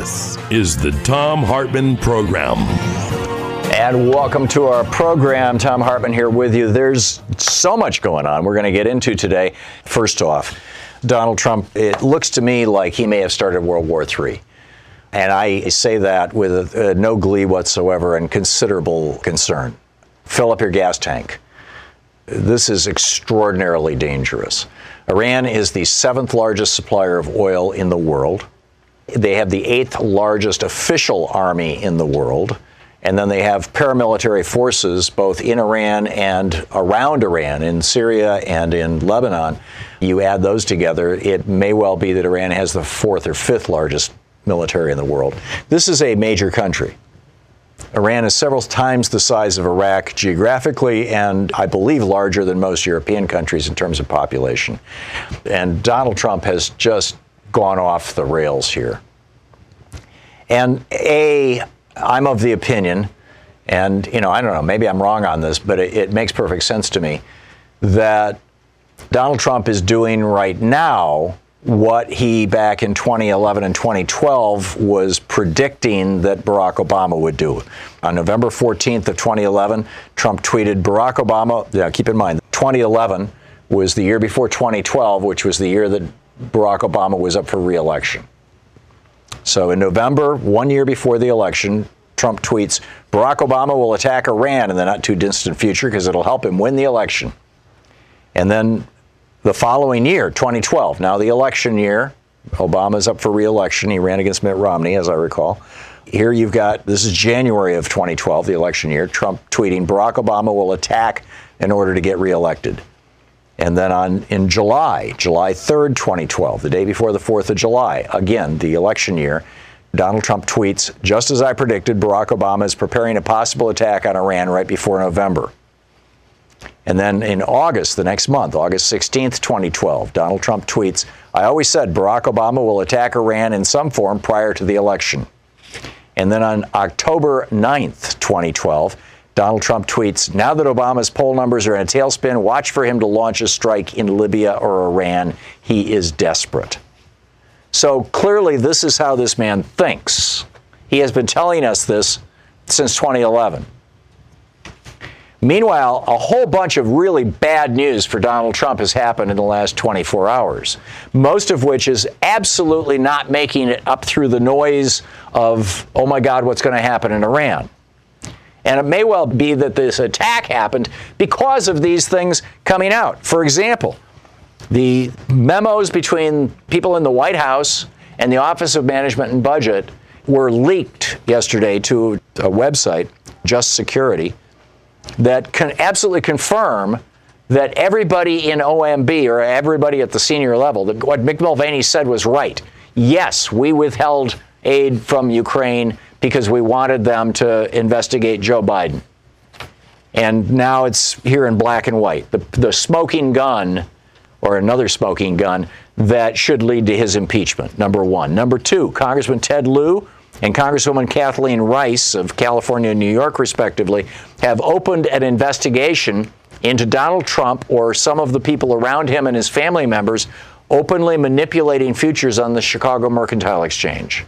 This is the Thom Hartmann Program. And welcome to our program. Thom Hartmann here with you. There's so much going on we're going to get into today. First off, Donald Trump, it looks to me like he may have started World War III. And I say that with uh, no glee whatsoever and considerable concern. Fill up your gas tank. This is extraordinarily dangerous. Iran is the seventh largest supplier of oil in the world. They have the eighth largest official army in the world. And then they have paramilitary forces both in Iran and around Iran, in Syria and in Lebanon. You add those together, it may well be that Iran has the fourth or fifth largest military in the world. This is a major country. Iran is several times the size of Iraq geographically, and I believe larger than most European countries in terms of population. And Donald Trump has just gone off the rails here. And A, I'm of the opinion, and you know, I don't know, maybe I'm wrong on this, but it, it makes perfect sense to me that Donald Trump is doing right now what he back in 2011 and 2012 was predicting that Barack Obama would do. On November 14th of 2011, Trump tweeted Barack Obama, yeah, keep in mind, 2011 was the year before 2012, which was the year that Barack Obama was up for reelection. So in November, one year before the election, Trump tweets Barack Obama will attack Iran in the not too distant future because it'll help him win the election. And then the following year, 2012, now the election year, Obama's up for reelection. He ran against Mitt Romney, as I recall. Here you've got this is January of 2012, the election year. Trump tweeting Barack Obama will attack in order to get reelected. And then on in July, July 3rd, 2012, the day before the 4th of July, again, the election year, Donald Trump tweets, just as I predicted, Barack Obama is preparing a possible attack on Iran right before November. And then in August, the next month, August 16th, 2012, Donald Trump tweets, I always said Barack Obama will attack Iran in some form prior to the election. And then on October 9th, 2012, Donald Trump tweets, now that Obama's poll numbers are in a tailspin, watch for him to launch a strike in Libya or Iran. He is desperate. So clearly, this is how this man thinks. He has been telling us this since 2011. Meanwhile, a whole bunch of really bad news for Donald Trump has happened in the last 24 hours, most of which is absolutely not making it up through the noise of, oh my God, what's going to happen in Iran. And it may well be that this attack happened because of these things coming out. For example, the memos between people in the White House and the Office of Management and Budget were leaked yesterday to a website, Just Security that can absolutely confirm that everybody in OMB or everybody at the senior level, that what Mick Mulvaney said was right. Yes, we withheld aid from Ukraine because we wanted them to investigate Joe Biden. And now it's here in black and white. The, the smoking gun, or another smoking gun, that should lead to his impeachment, number one. Number two, Congressman Ted Lieu and Congresswoman Kathleen Rice of California and New York, respectively, have opened an investigation into Donald Trump or some of the people around him and his family members openly manipulating futures on the Chicago Mercantile Exchange.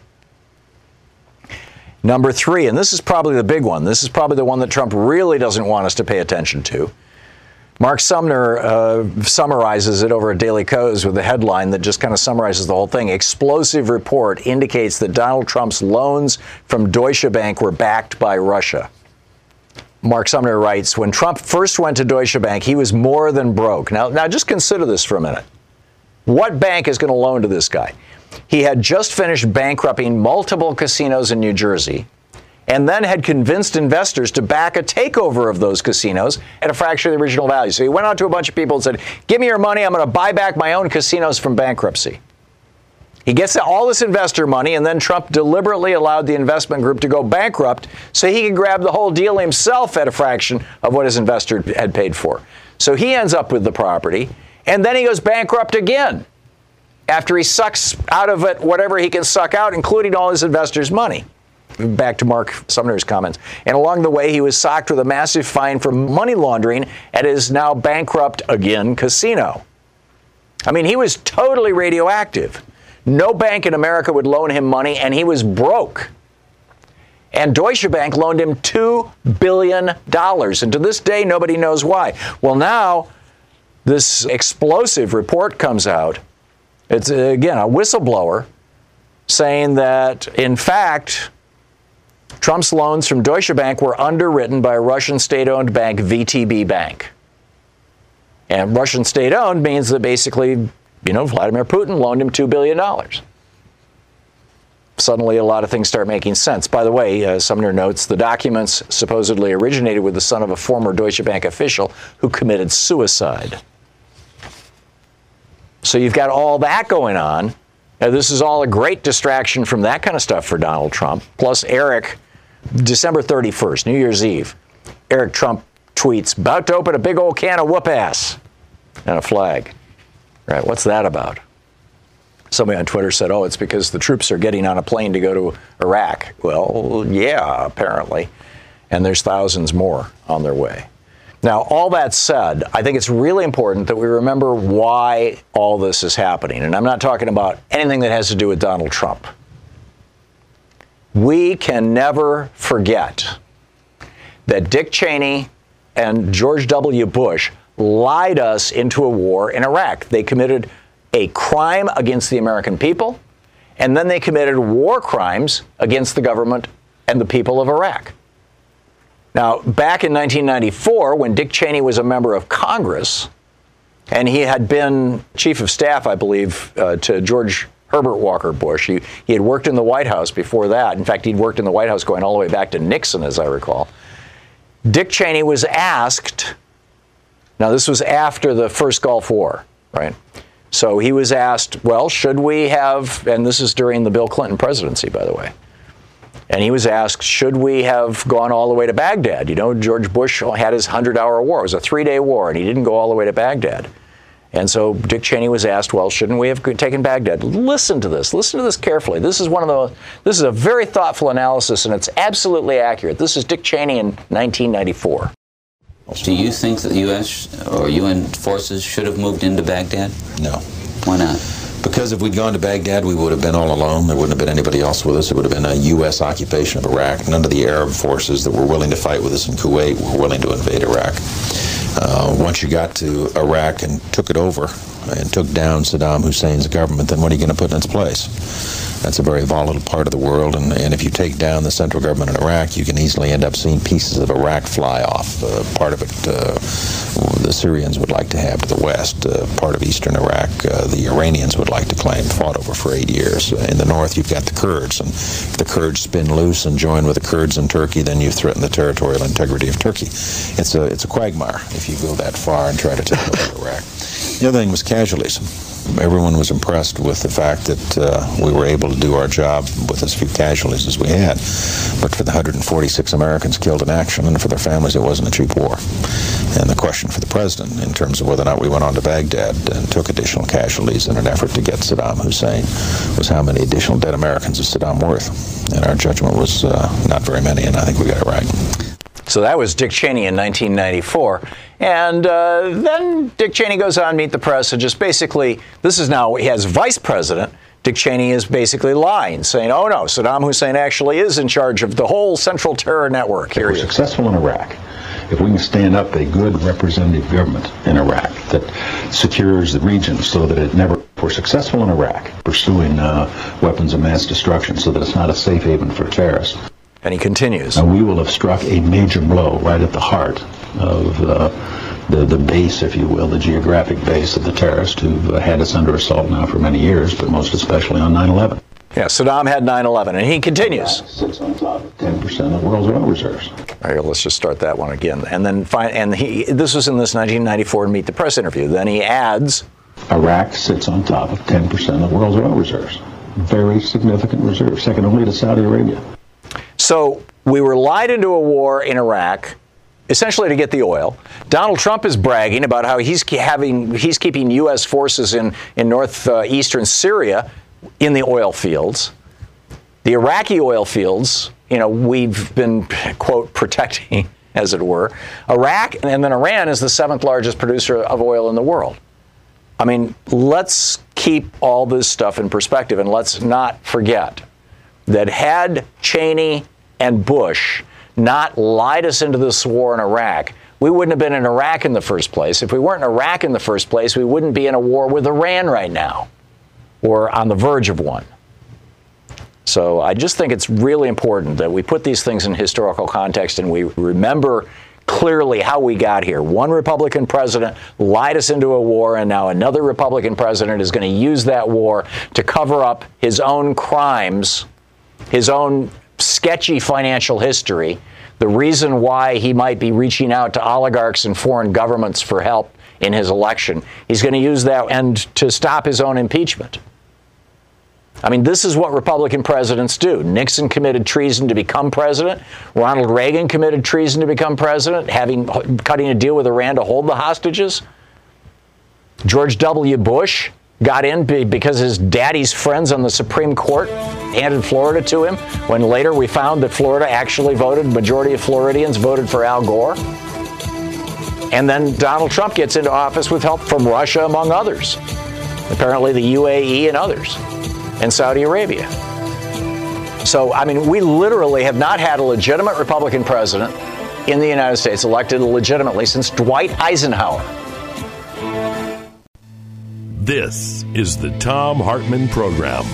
Number three, and this is probably the big one, this is probably the one that Trump really doesn't want us to pay attention to. Mark Sumner uh, summarizes it over at Daily Kos with a headline that just kind of summarizes the whole thing. Explosive report indicates that Donald Trump's loans from Deutsche Bank were backed by Russia. Mark Sumner writes, when Trump first went to Deutsche Bank, he was more than broke. Now, now just consider this for a minute. What bank is going to loan to this guy? He had just finished bankrupting multiple casinos in New Jersey and then had convinced investors to back a takeover of those casinos at a fraction of the original value. So he went out to a bunch of people and said, Give me your money, I'm going to buy back my own casinos from bankruptcy. He gets all this investor money, and then Trump deliberately allowed the investment group to go bankrupt so he could grab the whole deal himself at a fraction of what his investor had paid for. So he ends up with the property, and then he goes bankrupt again after he sucks out of it whatever he can suck out, including all his investors' money back to Mark Sumner's comments. And along the way, he was socked with a massive fine for money laundering at his now bankrupt again casino. I mean, he was totally radioactive. No bank in America would loan him money, and he was broke. And Deutsche Bank loaned him $2 billion. And to this day, nobody knows why. Well, now this explosive report comes out. It's, again, a whistleblower saying that, in fact, Trump's loans from Deutsche Bank were underwritten by a Russian state owned bank VTB Bank. And Russian state owned means that basically, you know, Vladimir Putin loaned him $2 billion. Suddenly, a lot of things start making sense. By the way, uh, Sumner notes the documents supposedly originated with the son of a former Deutsche Bank official who committed suicide. So you've got all that going on. Now, this is all a great distraction from that kind of stuff for Donald Trump. Plus, Eric December 31st, New Year's Eve, Eric Trump tweets, about to open a big old can of whoop ass and a flag. Right, what's that about? Somebody on Twitter said, oh, it's because the troops are getting on a plane to go to Iraq. Well, yeah, apparently. And there's thousands more on their way. Now, all that said, I think it's really important that we remember why all this is happening. And I'm not talking about anything that has to do with Donald Trump. We can never forget that Dick Cheney and George W. Bush lied us into a war in Iraq. They committed a crime against the American people, and then they committed war crimes against the government and the people of Iraq. Now, back in 1994, when Dick Cheney was a member of Congress, and he had been chief of staff, I believe, uh, to George Herbert Walker Bush. He, he had worked in the White House before that. In fact, he'd worked in the White House going all the way back to Nixon, as I recall. Dick Cheney was asked, now this was after the first Gulf War, right? So he was asked, well, should we have, and this is during the Bill Clinton presidency, by the way. And he was asked, should we have gone all the way to Baghdad? You know, George Bush had his 100 hour war. It was a three day war, and he didn't go all the way to Baghdad. And so Dick Cheney was asked, well, shouldn't we have taken Baghdad? Listen to this. Listen to this carefully. This is one of the, this is a very thoughtful analysis and it's absolutely accurate. This is Dick Cheney in 1994. Do you think that the U.S. or UN forces should have moved into Baghdad? No. Why not? Because if we'd gone to Baghdad, we would have been all alone. There wouldn't have been anybody else with us. It would have been a U.S. occupation of Iraq. None of the Arab forces that were willing to fight with us in Kuwait were willing to invade Iraq. Uh, once you got to Iraq and took it over and took down Saddam Hussein's government, then what are you going to put in its place? That's a very volatile part of the world, and, and if you take down the central government in Iraq, you can easily end up seeing pieces of Iraq fly off. Uh, part of it uh, the Syrians would like to have to the west. Uh, part of eastern Iraq, uh, the Iranians would like to claim, fought over for eight years. In the north, you've got the Kurds, and if the Kurds spin loose and join with the Kurds in Turkey, then you threaten the territorial integrity of Turkey. It's a, it's a quagmire if you go that far and try to take over Iraq. The other thing was casualties everyone was impressed with the fact that uh, we were able to do our job with as few casualties as we had. But for the 146 Americans killed in action and for their families, it wasn't a cheap war. And the question for the president, in terms of whether or not we went on to Baghdad and took additional casualties in an effort to get Saddam Hussein, was how many additional dead Americans is Saddam worth? And our judgment was uh, not very many, and I think we got it right. So that was Dick Cheney in 1994. And uh, then Dick Cheney goes on Meet the Press and just basically, this is now, he has vice president Dick Cheney is basically lying, saying, oh no, Saddam Hussein actually is in charge of the whole Central Terror Network. Here we're successful in Iraq. If we can stand up a good representative government in Iraq that secures the region so that it never, if we're successful in Iraq, pursuing uh, weapons of mass destruction so that it's not a safe haven for terrorists. And he continues. And we will have struck a major blow right at the heart of uh, the, the base, if you will, the geographic base of the terrorists who've uh, had us under assault now for many years, but most especially on 9-11. Yeah, Saddam had 9-11, and he continues. Sits on top of 10% of the world's oil reserves. All right, let's just start that one again. And then, find, and he, this was in this 1994 Meet the Press interview. Then he adds, Iraq sits on top of 10% of the world's oil reserves. Very significant reserve, second only to Saudi Arabia. So we were lied into a war in Iraq essentially to get the oil. Donald Trump is bragging about how he's having he's keeping U.S. forces in in northeastern Syria in the oil fields. The Iraqi oil fields, you know, we've been quote protecting, as it were. Iraq and then Iran is the seventh largest producer of oil in the world. I mean, let's keep all this stuff in perspective and let's not forget that had Cheney and Bush not lied us into this war in Iraq, we wouldn't have been in Iraq in the first place. If we weren't in Iraq in the first place, we wouldn't be in a war with Iran right now or on the verge of one. So I just think it's really important that we put these things in historical context and we remember clearly how we got here. One Republican president lied us into a war, and now another Republican president is going to use that war to cover up his own crimes, his own sketchy financial history, the reason why he might be reaching out to oligarchs and foreign governments for help in his election. He's going to use that and to stop his own impeachment. I mean, this is what Republican presidents do. Nixon committed treason to become president. Ronald Reagan committed treason to become president, having cutting a deal with Iran to hold the hostages. George W. Bush got in because his daddy's friends on the Supreme Court handed Florida to him when later we found that Florida actually voted, majority of Floridians voted for Al Gore. And then Donald Trump gets into office with help from Russia, among others. Apparently, the UAE and others, and Saudi Arabia. So, I mean, we literally have not had a legitimate Republican president in the United States elected legitimately since Dwight Eisenhower. This is the Thom Hartmann Program.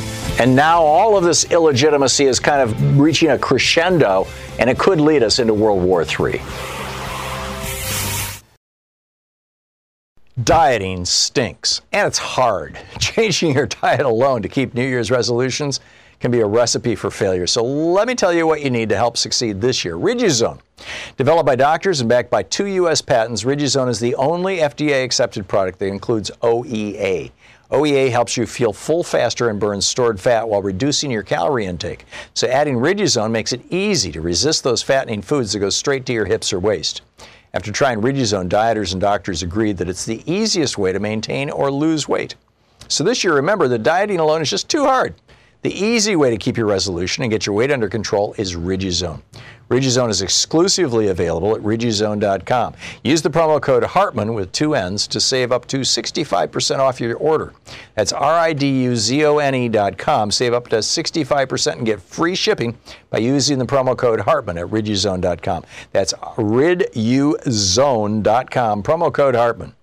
And now all of this illegitimacy is kind of reaching a crescendo, and it could lead us into World War III. Dieting stinks, and it's hard. Changing your diet alone to keep New Year's resolutions can be a recipe for failure. So let me tell you what you need to help succeed this year. Riduzone. Developed by doctors and backed by two U.S. patents, Riduzone is the only FDA accepted product that includes OEA. OEA helps you feel full faster and burns stored fat while reducing your calorie intake. So adding Riduzone makes it easy to resist those fattening foods that go straight to your hips or waist. After trying Riduzone, dieters and doctors agreed that it's the easiest way to maintain or lose weight. So this year, remember that dieting alone is just too hard. The easy way to keep your resolution and get your weight under control is Riduzone. Riduzone is exclusively available at riduzone.com. Use the promo code Hartmann with two N's to save up to 65% off your order. That's R-I-D-U-Z-O-N-E.com. Save up to 65% and get free shipping by using the promo code Hartmann at riduzone.com. That's riduzone.com. Promo code Hartmann.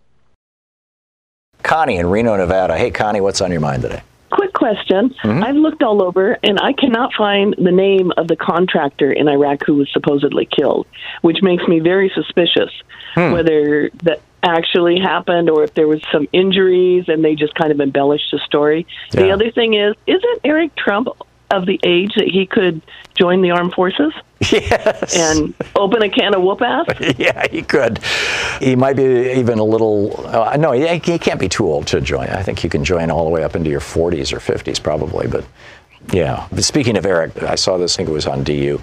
Connie in Reno, Nevada. Hey, Connie, what's on your mind today? Quick question. Mm-hmm. I've looked all over and I cannot find the name of the contractor in Iraq who was supposedly killed, which makes me very suspicious hmm. whether that actually happened or if there was some injuries and they just kind of embellished the story. Yeah. The other thing is, isn't Eric Trump of the age that he could join the armed forces? Yes. And open a can of whoop ass? yeah, he could. He might be even a little. Uh, no, he, he can't be too old to join. I think you can join all the way up into your 40s or 50s, probably. But yeah. But speaking of Eric, I saw this, I think it was on DU,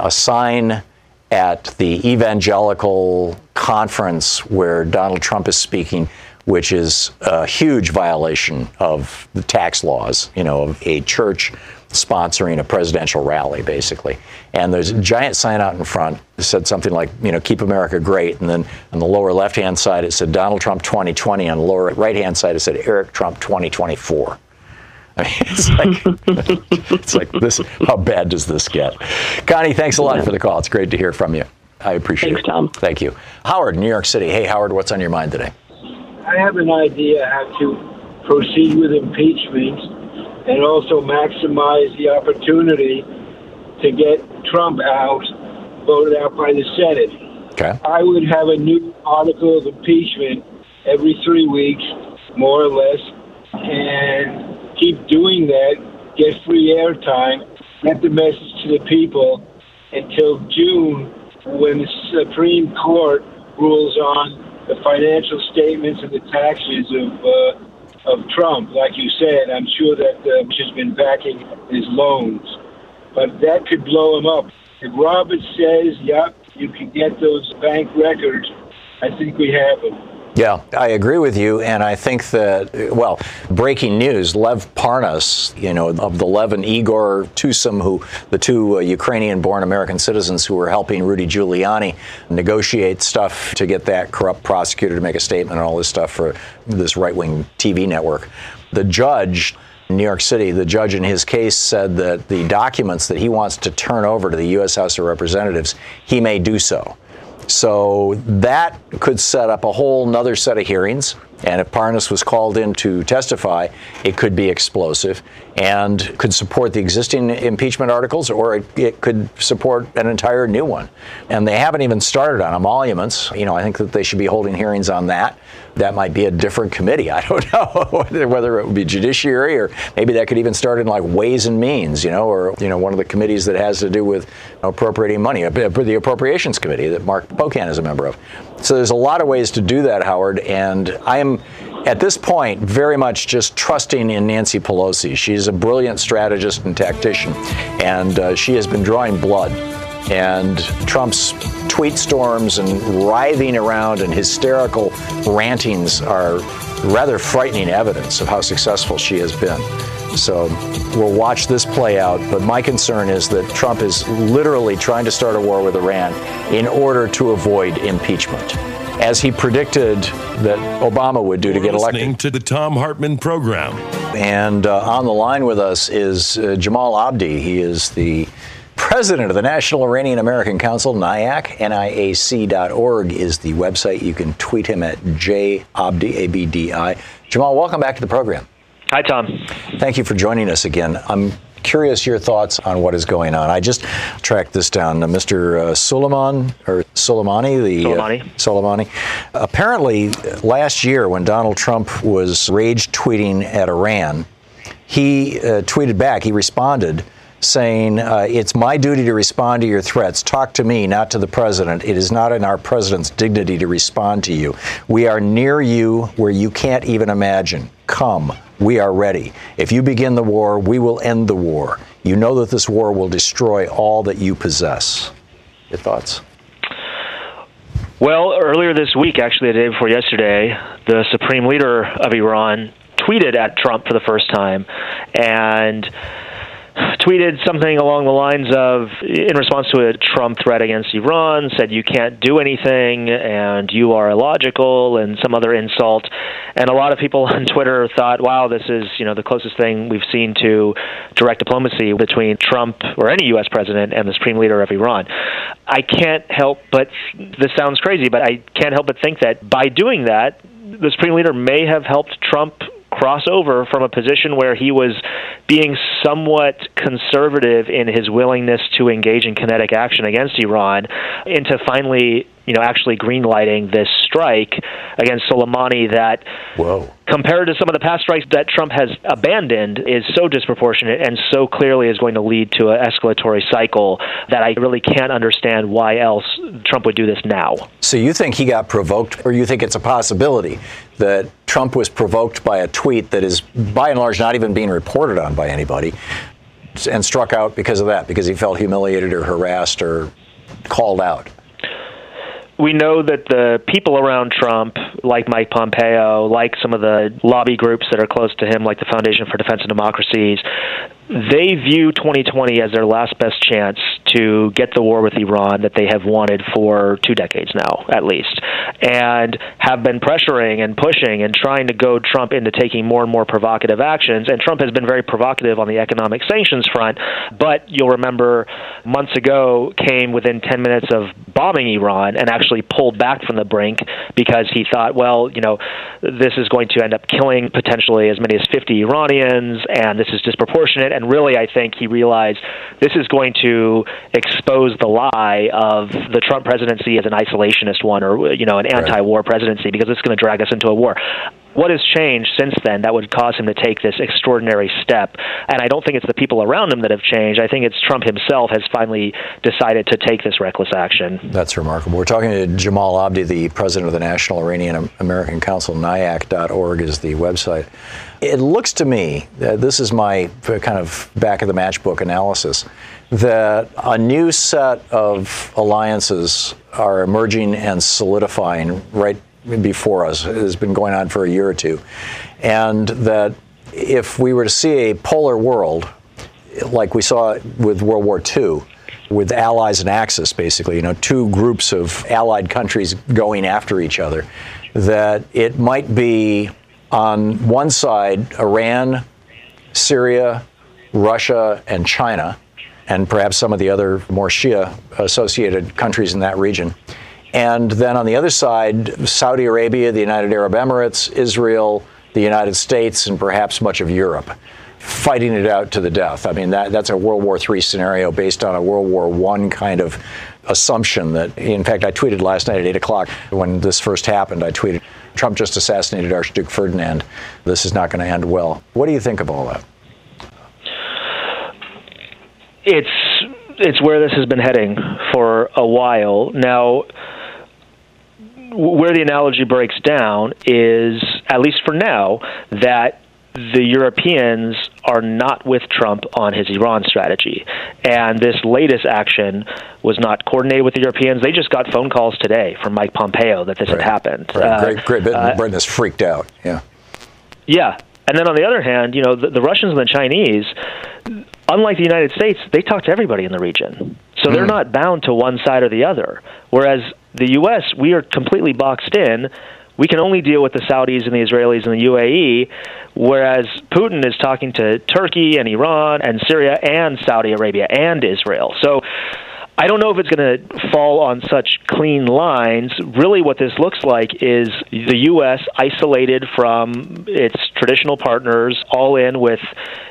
a sign at the evangelical conference where Donald Trump is speaking which is a huge violation of the tax laws, you know, of a church sponsoring a presidential rally, basically. And there's a giant sign out in front that said something like, you know, keep America great. And then on the lower left hand side, it said Donald Trump 2020. On the lower right hand side, it said Eric Trump 2024. I mean, it's like, it's like this. How bad does this get? Connie, thanks a lot for the call. It's great to hear from you. I appreciate it. Thanks, it. Tom. Thank you. Howard, New York City. Hey, Howard, what's on your mind today? I have an idea how to proceed with impeachment and also maximize the opportunity to get Trump out, voted out by the Senate. Okay. I would have a new article of impeachment every three weeks, more or less, and keep doing that, get free airtime, get the message to the people until June when the Supreme Court rules on the financial statements and the taxes of uh, of Trump. Like you said, I'm sure that uh, Bush has been backing his loans, but that could blow him up. If Roberts says, "Yep, you can get those bank records," I think we have them. Yeah, I agree with you, and I think that well, breaking news: Lev Parnas, you know, of the Lev and Igor Tusim, who the two uh, Ukrainian-born American citizens who were helping Rudy Giuliani negotiate stuff to get that corrupt prosecutor to make a statement and all this stuff for this right-wing TV network. The judge. in New York City, the judge in his case said that the documents that he wants to turn over to the U.S. House of Representatives, he may do so. So that could set up a whole nother set of hearings. And if Parnas was called in to testify, it could be explosive and could support the existing impeachment articles or it, it could support an entire new one. And they haven't even started on emoluments. You know, I think that they should be holding hearings on that. That might be a different committee. I don't know whether it would be judiciary or maybe that could even start in like ways and means, you know, or, you know, one of the committees that has to do with appropriating money, the appropriations committee that Mark Pocan is a member of. So there's a lot of ways to do that, Howard. And I am, at this point, very much just trusting in Nancy Pelosi. She's a brilliant strategist and tactician, and uh, she has been drawing blood. And Trump's tweet storms and writhing around and hysterical rantings are rather frightening evidence of how successful she has been. So we'll watch this play out. But my concern is that Trump is literally trying to start a war with Iran in order to avoid impeachment, as he predicted that Obama would do to get elected. Listening to the Thom Hartmann program. And uh, on the line with us is uh, Jamal Abdi. He is the president of the National Iranian American Council, NIAC. NIAC.org is the website. You can tweet him at jabdi, A-B-D-I. Jamal, welcome back to the program. Hi, Tom. Thank you for joining us again. I'm curious your thoughts on what is going on. I just tracked this down. Uh, Mr. Uh, Suleiman or Soleimani, the Soleimani. Uh, Soleimani. Apparently, last year when Donald Trump was rage tweeting at Iran, he uh, tweeted back. He responded saying, uh, It's my duty to respond to your threats. Talk to me, not to the president. It is not in our president's dignity to respond to you. We are near you where you can't even imagine. Come. We are ready. If you begin the war, we will end the war. You know that this war will destroy all that you possess. Your thoughts? Well, earlier this week, actually, the day before yesterday, the supreme leader of Iran tweeted at Trump for the first time and tweeted something along the lines of, in response to a Trump threat against Iran, said you can't do anything and you are illogical and some other insult. And a lot of people on Twitter thought, wow, this is you know the closest thing we've seen to direct diplomacy between Trump or any U.S. president and the supreme leader of Iran. I can't help but this sounds crazy, but I can't help but think that by doing that, the supreme leader may have helped Trump cross over from a position where he was being somewhat conservative in his willingness to engage in kinetic action against Iran into finally you know actually greenlighting this strike against Soleimani that Whoa. compared to some of the past strikes that Trump has abandoned is so disproportionate and so clearly is going to lead to an escalatory cycle that I really can't understand why else Trump would do this now. So you think he got provoked, or you think it's a possibility that Trump was provoked by a tweet that is, by and large, not even being reported on by anybody, and struck out because of that, because he felt humiliated or harassed or called out? We know that the people around Trump, like Mike Pompeo, like some of the lobby groups that are close to him, like the Foundation for Defense of Democracies, they view 2020 as their last best chance to get the war with Iran that they have wanted for two decades now, at least, and have been pressuring and pushing and trying to goad Trump into taking more and more provocative actions. And Trump has been very provocative on the economic sanctions front, but you'll remember months ago came within 10 minutes of bombing Iran and actually pulled back from the brink because he thought, well, you know, this is going to end up killing potentially as many as 50 Iranians, and this is disproportionate. And really, I think he realized this is going to expose the lie of the Trump presidency as an isolationist one or, you know, an anti war presidency because it's going to drag us into a war what has changed since then that would cause him to take this extraordinary step? And I don't think it's the people around him that have changed. I think it's Trump himself has finally decided to take this reckless action. That's remarkable. We're talking to Jamal Abdi, the president of the National Iranian American Council. NIAC.org is the website. It looks to me, uh, this is my kind of back of the matchbook analysis, that a new set of alliances are emerging and solidifying right before us has been going on for a year or two. And that if we were to see a polar world, like we saw with World War II, with allies and axis, basically, you know, two groups of allied countries going after each other, that it might be on one side Iran, Syria, Russia, and China, and perhaps some of the other more Shia associated countries in that region. And then on the other side, Saudi Arabia, the United Arab Emirates, Israel, the United States, and perhaps much of Europe fighting it out to the death. I mean, that, that's a World War III scenario based on a World War I kind of assumption that, in fact, I tweeted last night at 8 o'clock when this first happened. I tweeted, Trump just assassinated Archduke Ferdinand. This is not going to end well. What do you think of all that? It's it's where this has been heading for a while. Now, where the analogy breaks down is, at least for now, that the Europeans are not with Trump on his Iran strategy. And this latest action was not coordinated with the Europeans. They just got phone calls today from Mike Pompeo that this right. had happened. Right. Uh, great, great. Uh, Britain is freaked out. Yeah. Yeah. And then on the other hand, you know, the, the Russians and the Chinese, unlike the United States, they talk to everybody in the region. So mm. they're not bound to one side or the other. Whereas the U.S., we are completely boxed in. We can only deal with the Saudis and the Israelis and the UAE, whereas Putin is talking to Turkey and Iran and Syria and Saudi Arabia and Israel. So I don't know if it's going to fall on such clean lines. Really, what this looks like is the U.S. isolated from its traditional partners, all in with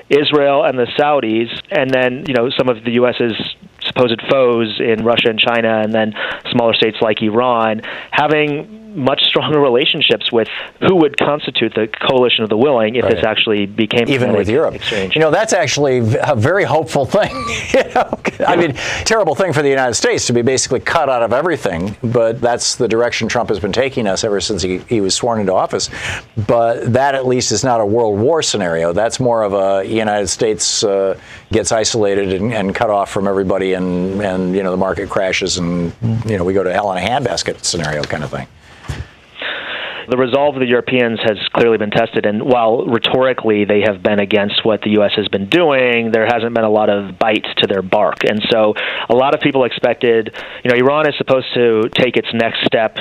Israel and the Saudis, and then you know some of the U.S.'s supposed foes in Russia and China, and then smaller states like Iran, having much stronger relationships with who would constitute the coalition of the willing if right. this actually became even with Europe. Exchange. You know, that's actually a very hopeful thing. you know? yeah. I mean, terrible thing for the United States to be basically cut out of everything, but that's the direction Trump has been taking us ever since he, he was sworn into office. But that at least is not a world war scenario. That's more of a United States uh, gets isolated and, and, cut off from everybody, and and you know the market crashes, and you know we go to hell in a handbasket scenario kind of thing. The resolve of the Europeans has clearly been tested, and while rhetorically they have been against what the U.S. has been doing, there hasn't been a lot of bite to their bark. And so a lot of people expected, you know, Iran is supposed to take its next step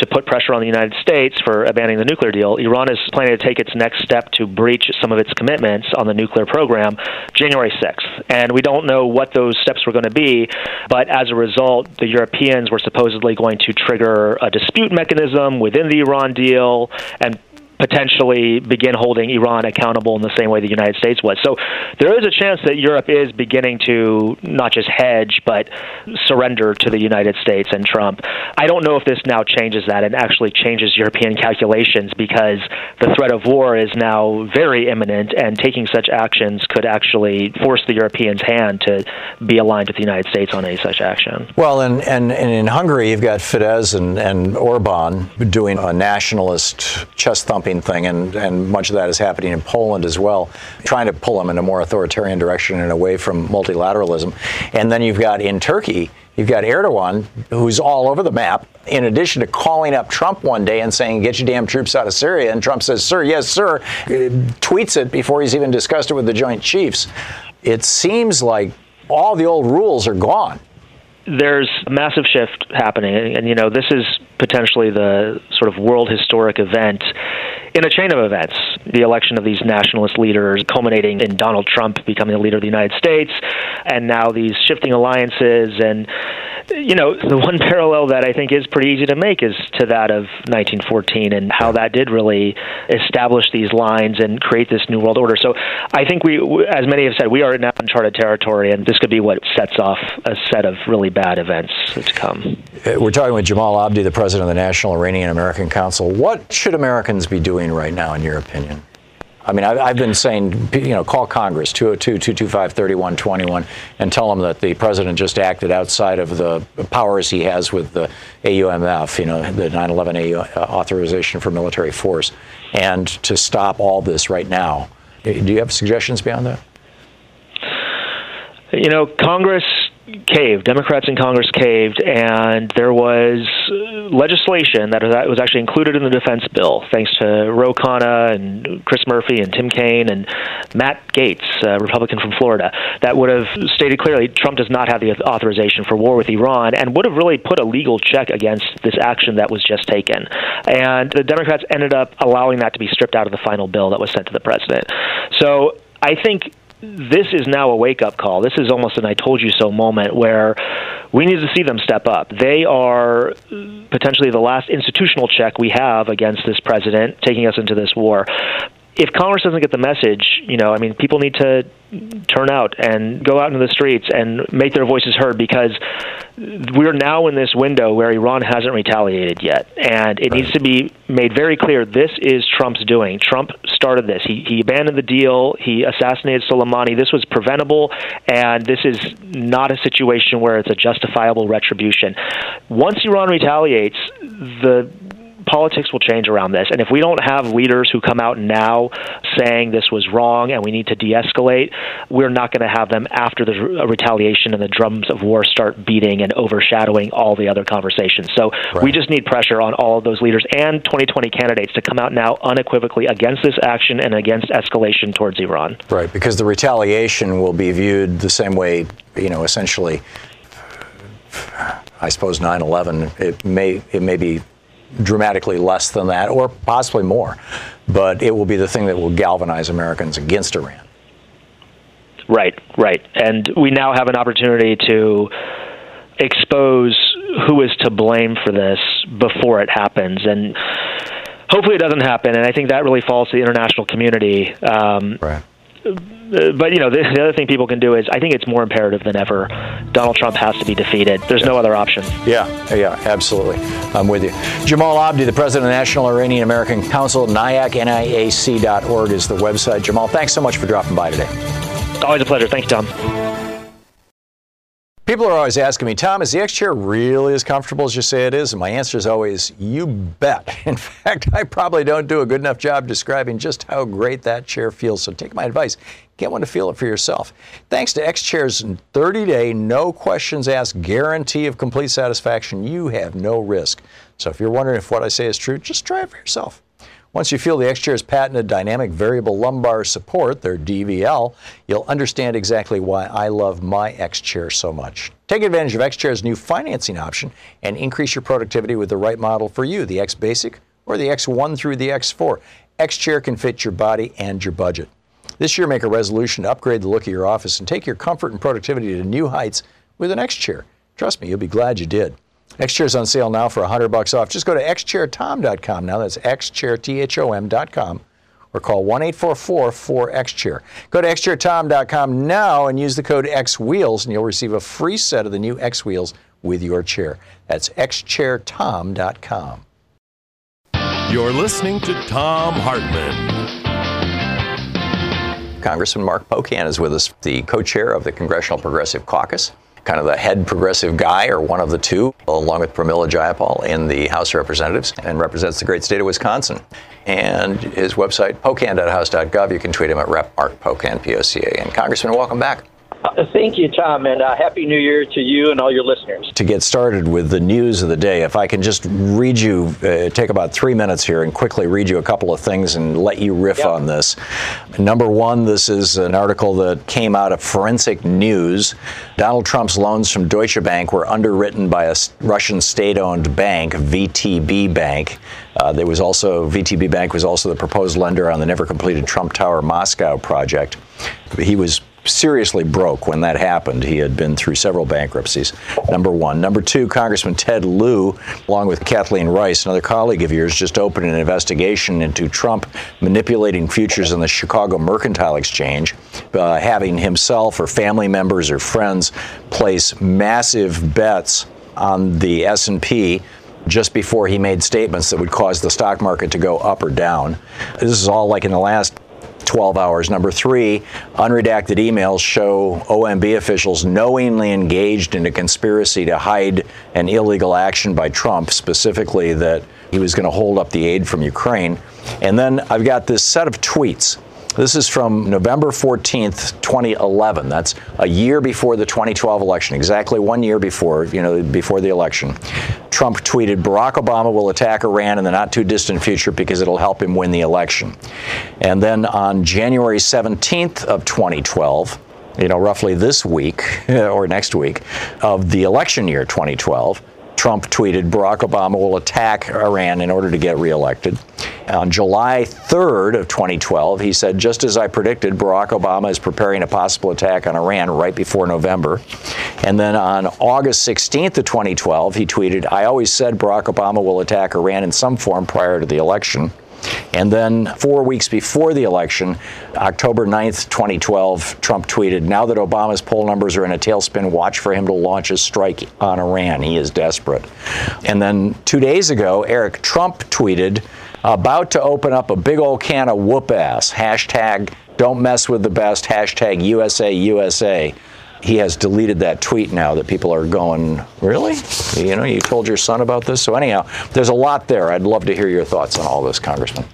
to put pressure on the United States for abandoning the nuclear deal. Iran is planning to take its next step to breach some of its commitments on the nuclear program January 6th. And we don't know what those steps were going to be, but as a result, the Europeans were supposedly going to trigger a dispute mechanism within the Iran deal and potentially begin holding Iran accountable in the same way the United States was. So there is a chance that Europe is beginning to not just hedge, but surrender to the United States and Trump. I don't know if this now changes that and actually changes European calculations because the threat of war is now very imminent, and taking such actions could actually force the Europeans' hand to be aligned with the United States on any such action. Well, and, and, and in Hungary, you've got Fidesz and, and Orban doing a nationalist chest thumping thing, and, and much of that is happening in Poland as well, trying to pull them in a more authoritarian direction and away from multilateralism. And then you've got in Turkey, You've got Erdogan, who's all over the map, in addition to calling up Trump one day and saying, Get your damn troops out of Syria. And Trump says, Sir, yes, sir, tweets it before he's even discussed it with the Joint Chiefs. it seems like all the old rules are gone. There's a massive shift happening, and, and you know this is potentially the sort of world historic event in a chain of events. The election of these nationalist leaders, culminating in Donald Trump becoming the leader of the United States, and now these shifting alliances. And, you know, the one parallel that I think is pretty easy to make is to that of 1914 and how that did really establish these lines and create this new world order. So I think we, as many have said, we are now uncharted territory, and this could be what sets off a set of really bad events to come. Uh, we're talking with Jamal Abdi, the president of the National Iranian American Council. What should Americans be doing? right now, in your opinion? I mean, I've been saying, you know, call Congress, 202 225 3121, and tell them that the president just acted outside of the powers he has with the AUMF, you know, the 9 11 uh, authorization for military force, and to stop all this right now. Do you have suggestions beyond that? You know, Congress caved. Democrats in Congress caved, and there was uh, legislation that was actually included in the defense bill, thanks to Ro Khanna and Chris Murphy and Tim Kaine and Matt Gaetz, a Republican from Florida, that would have stated clearly Trump does not have the authorization for war with Iran, and would have really put a legal check against this action that was just taken. And the Democrats ended up allowing that to be stripped out of the final bill that was sent to the president. So I think this is now a wake up call. This is almost an I told you so moment where we need to see them step up. They are potentially the last institutional check we have against this president taking us into this war if Congress doesn't get the message, you know, I mean, people need to turn out and go out into the streets and make their voices heard because we're now in this window where Iran hasn't retaliated yet, and it right. needs to be made very clear this is Trump's doing. Trump started this. He he abandoned the deal. He assassinated Soleimani. This was preventable, and this is not a situation where it's a justifiable retribution. Once Iran retaliates, the politics will change around this. And if we don't have leaders who come out now saying this was wrong and we need to de escalate, we're not going to have them after the uh, retaliation and the drums of war start beating and overshadowing all the other conversations. So right. we just need pressure on all of those leaders and 2020 candidates to come out now unequivocally against this action and against escalation towards Iran. Right, because the retaliation will be viewed the same way, you know, essentially. I suppose 9/11. It may it may be dramatically less than that, or possibly more. But it will be the thing that will galvanize Americans against Iran. Right, right. And we now have an opportunity to expose who is to blame for this before it happens. And hopefully it doesn't happen. And I think that really falls to the international community. Um, right but you know, the, the, other thing people can do is I think it's more imperative than ever. Donald Trump has to be defeated. There's no other option. Yeah, yeah, absolutely. I'm with you. Jamal Abdi, the president of the National Iranian American Council, NIAC, NIAC.org is the website. Jamal, thanks so much for dropping by today. Always a pleasure. Thank you, Tom. People are always asking me, Tom, is the X chair really as comfortable as you say it is? And my answer is always, you bet. In fact, I probably don't do a good enough job describing just how great that chair feels. So take my advice, get one to feel it for yourself. Thanks to X Chair's 30 day, no questions asked guarantee of complete satisfaction, you have no risk. So if you're wondering if what I say is true, just try it for yourself. Once you feel the X-Chair's patented dynamic variable lumbar support, their DVL, you'll understand exactly why I love my X-Chair so much. Take advantage of X-Chair's new financing option and increase your productivity with the right model for you, the X Basic or the X1 through the X4. X-Chair can fit your body and your budget. This year, make a resolution to upgrade the look of your office and take your comfort and productivity to new heights with an X-Chair. Trust me, you'll be glad you did. X is on sale now for 100 bucks off. Just go to xchairthom.com now. That's xchairthom.com or call 1-844-4XChair. Go to xchairthom.com now and use the code XWheels and you'll receive a free set of the new X Wheels with your chair. That's xchairthom.com. You're listening to Thom Hartmann. Congressman Mark Pocan is with us, the co-chair of the Congressional Progressive Caucus kind of the head progressive guy or one of the two, along with Pramila Jayapal in the House of Representatives and represents the great state of Wisconsin. And his website, pocan.house.gov, you can tweet him at Rep. Mark Pocan, P-O-C-A. And Congressman, welcome back. Uh, thank you, Tom, and uh, Happy New Year to you and all your listeners. To get started with the news of the day, if I can just read you, uh, take about three minutes here and quickly read you a couple of things and let you riff yep. on this. Number one, this is an article that came out of Forensic News. Donald Trump's loans from Deutsche Bank were underwritten by a Russian state owned bank, VTB Bank. Uh, there was also, VTB Bank was also the proposed lender on the never completed Trump Tower Moscow project. He was seriously broke when that happened. He had been through several bankruptcies, number one. Number two, Congressman Ted Lieu, along with Kathleen Rice, another colleague of yours, just opened an investigation into Trump manipulating futures in the Chicago Mercantile Exchange, uh, having himself or family members or friends place massive bets on the S&P just before he made statements that would cause the stock market to go up or down. This is all like in the last 12 hours. Number three, unredacted emails show OMB officials knowingly engaged in a conspiracy to hide an illegal action by Trump, specifically that he was going to hold up the aid from Ukraine. And then I've got this set of tweets this is from November 14th, 2011. That's a year before the 2012 election, exactly one year before, you know, before the election. Trump tweeted, Barack Obama will attack Iran in the not too distant future because it'll help him win the election. And then on January 17th of 2012, you know, roughly this week or next week of the election year 2012, Trump tweeted Barack Obama will attack Iran in order to get reelected. On July 3rd of 2012, he said, just as I predicted, Barack Obama is preparing a possible attack on Iran right before November. And then on August 16th of 2012, he tweeted, I always said Barack Obama will attack Iran in some form prior to the election. And then four weeks before the election, October 9th, 2012, Trump tweeted, Now that Obama's poll numbers are in a tailspin, watch for him to launch a strike on Iran. He is desperate. And then two days ago, Eric Trump tweeted, About to open up a big old can of whoop ass. Hashtag don't mess with the best. Hashtag USA USA he has deleted that tweet now that people are going, really? You know, you told your son about this? So, anyhow, there's a lot there. I'd love to hear your thoughts on all this, Congressman.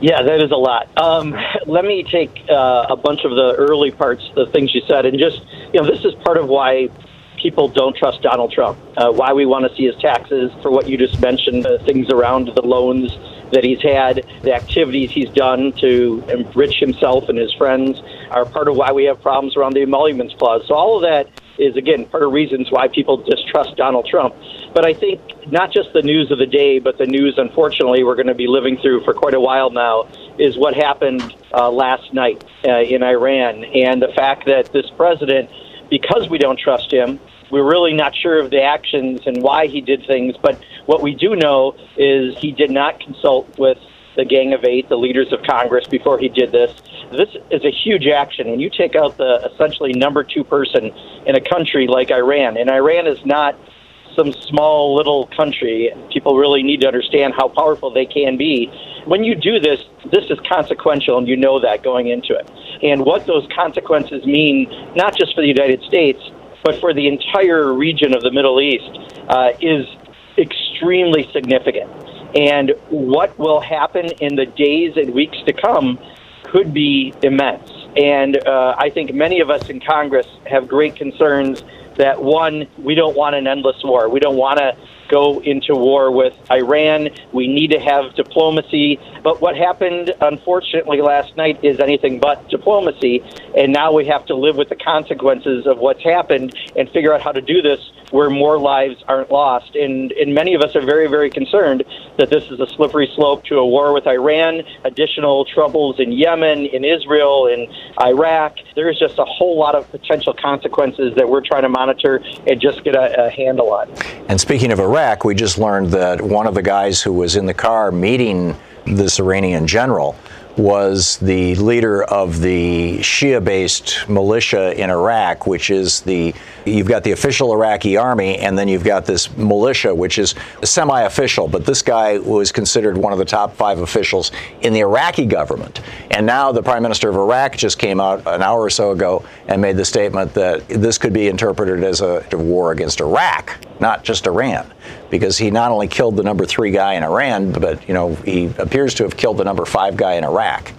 Yeah, that is a lot. Um, let me take uh, a bunch of the early parts, the things you said, and just, you know, this is part of why people don't trust Donald Trump, uh, why we want to see his taxes, for what you just mentioned, uh, things around the loans that he's had, the activities he's done to enrich himself and his friends are part of why we have problems around the emoluments clause. So all of that is again part of reasons why people distrust Donald Trump. But I think not just the news of the day, but the news, unfortunately, we're going to be living through for quite a while now, is what happened uh, last night uh, in Iran, and the fact that this president, because we don't trust him, we're really not sure of the actions and why he did things. But what we do know is he did not consult with the Gang of Eight, the leaders of Congress, before he did this. This is a huge action. When you take out the essentially number two person in a country like Iran, and Iran is not some small little country. People really need to understand how powerful they can be. When you do this, this is consequential, and you know that going into it. And what those consequences mean, not just for the United States, but for the entire region of the Middle East, uh, is extremely significant. And what will happen in the days and weeks to come could be immense. And uh, I think many of us in Congress have great concerns that one, we don't want an endless war. We don't want to go into war with Iran. We need to have diplomacy. But what happened, unfortunately, last night is anything but diplomacy. And now we have to live with the consequences of what's happened and figure out how to do this where more lives aren't lost. And, and many of us are very, very concerned that this is a slippery slope to a war with Iran, additional troubles in Yemen, in Israel, in Iraq. There's just a whole lot of potential consequences that we're trying to monitor and just get a, a handle on. And speaking of Iraq, we just learned that one of the guys who was in the car meeting this Iranian general was the leader of the Shia based militia in Iraq, which is the, you've got the official Iraqi army, and then you've got this militia, which is semi official. But this guy was considered one of the top five officials in the Iraqi government. And now the prime minister of Iraq just came out an hour or so ago and made the statement that this could be interpreted as a war against Iraq, not just Iran because he not only killed the number three guy in Iran, but you know he appears to have killed the number five guy in Iraq.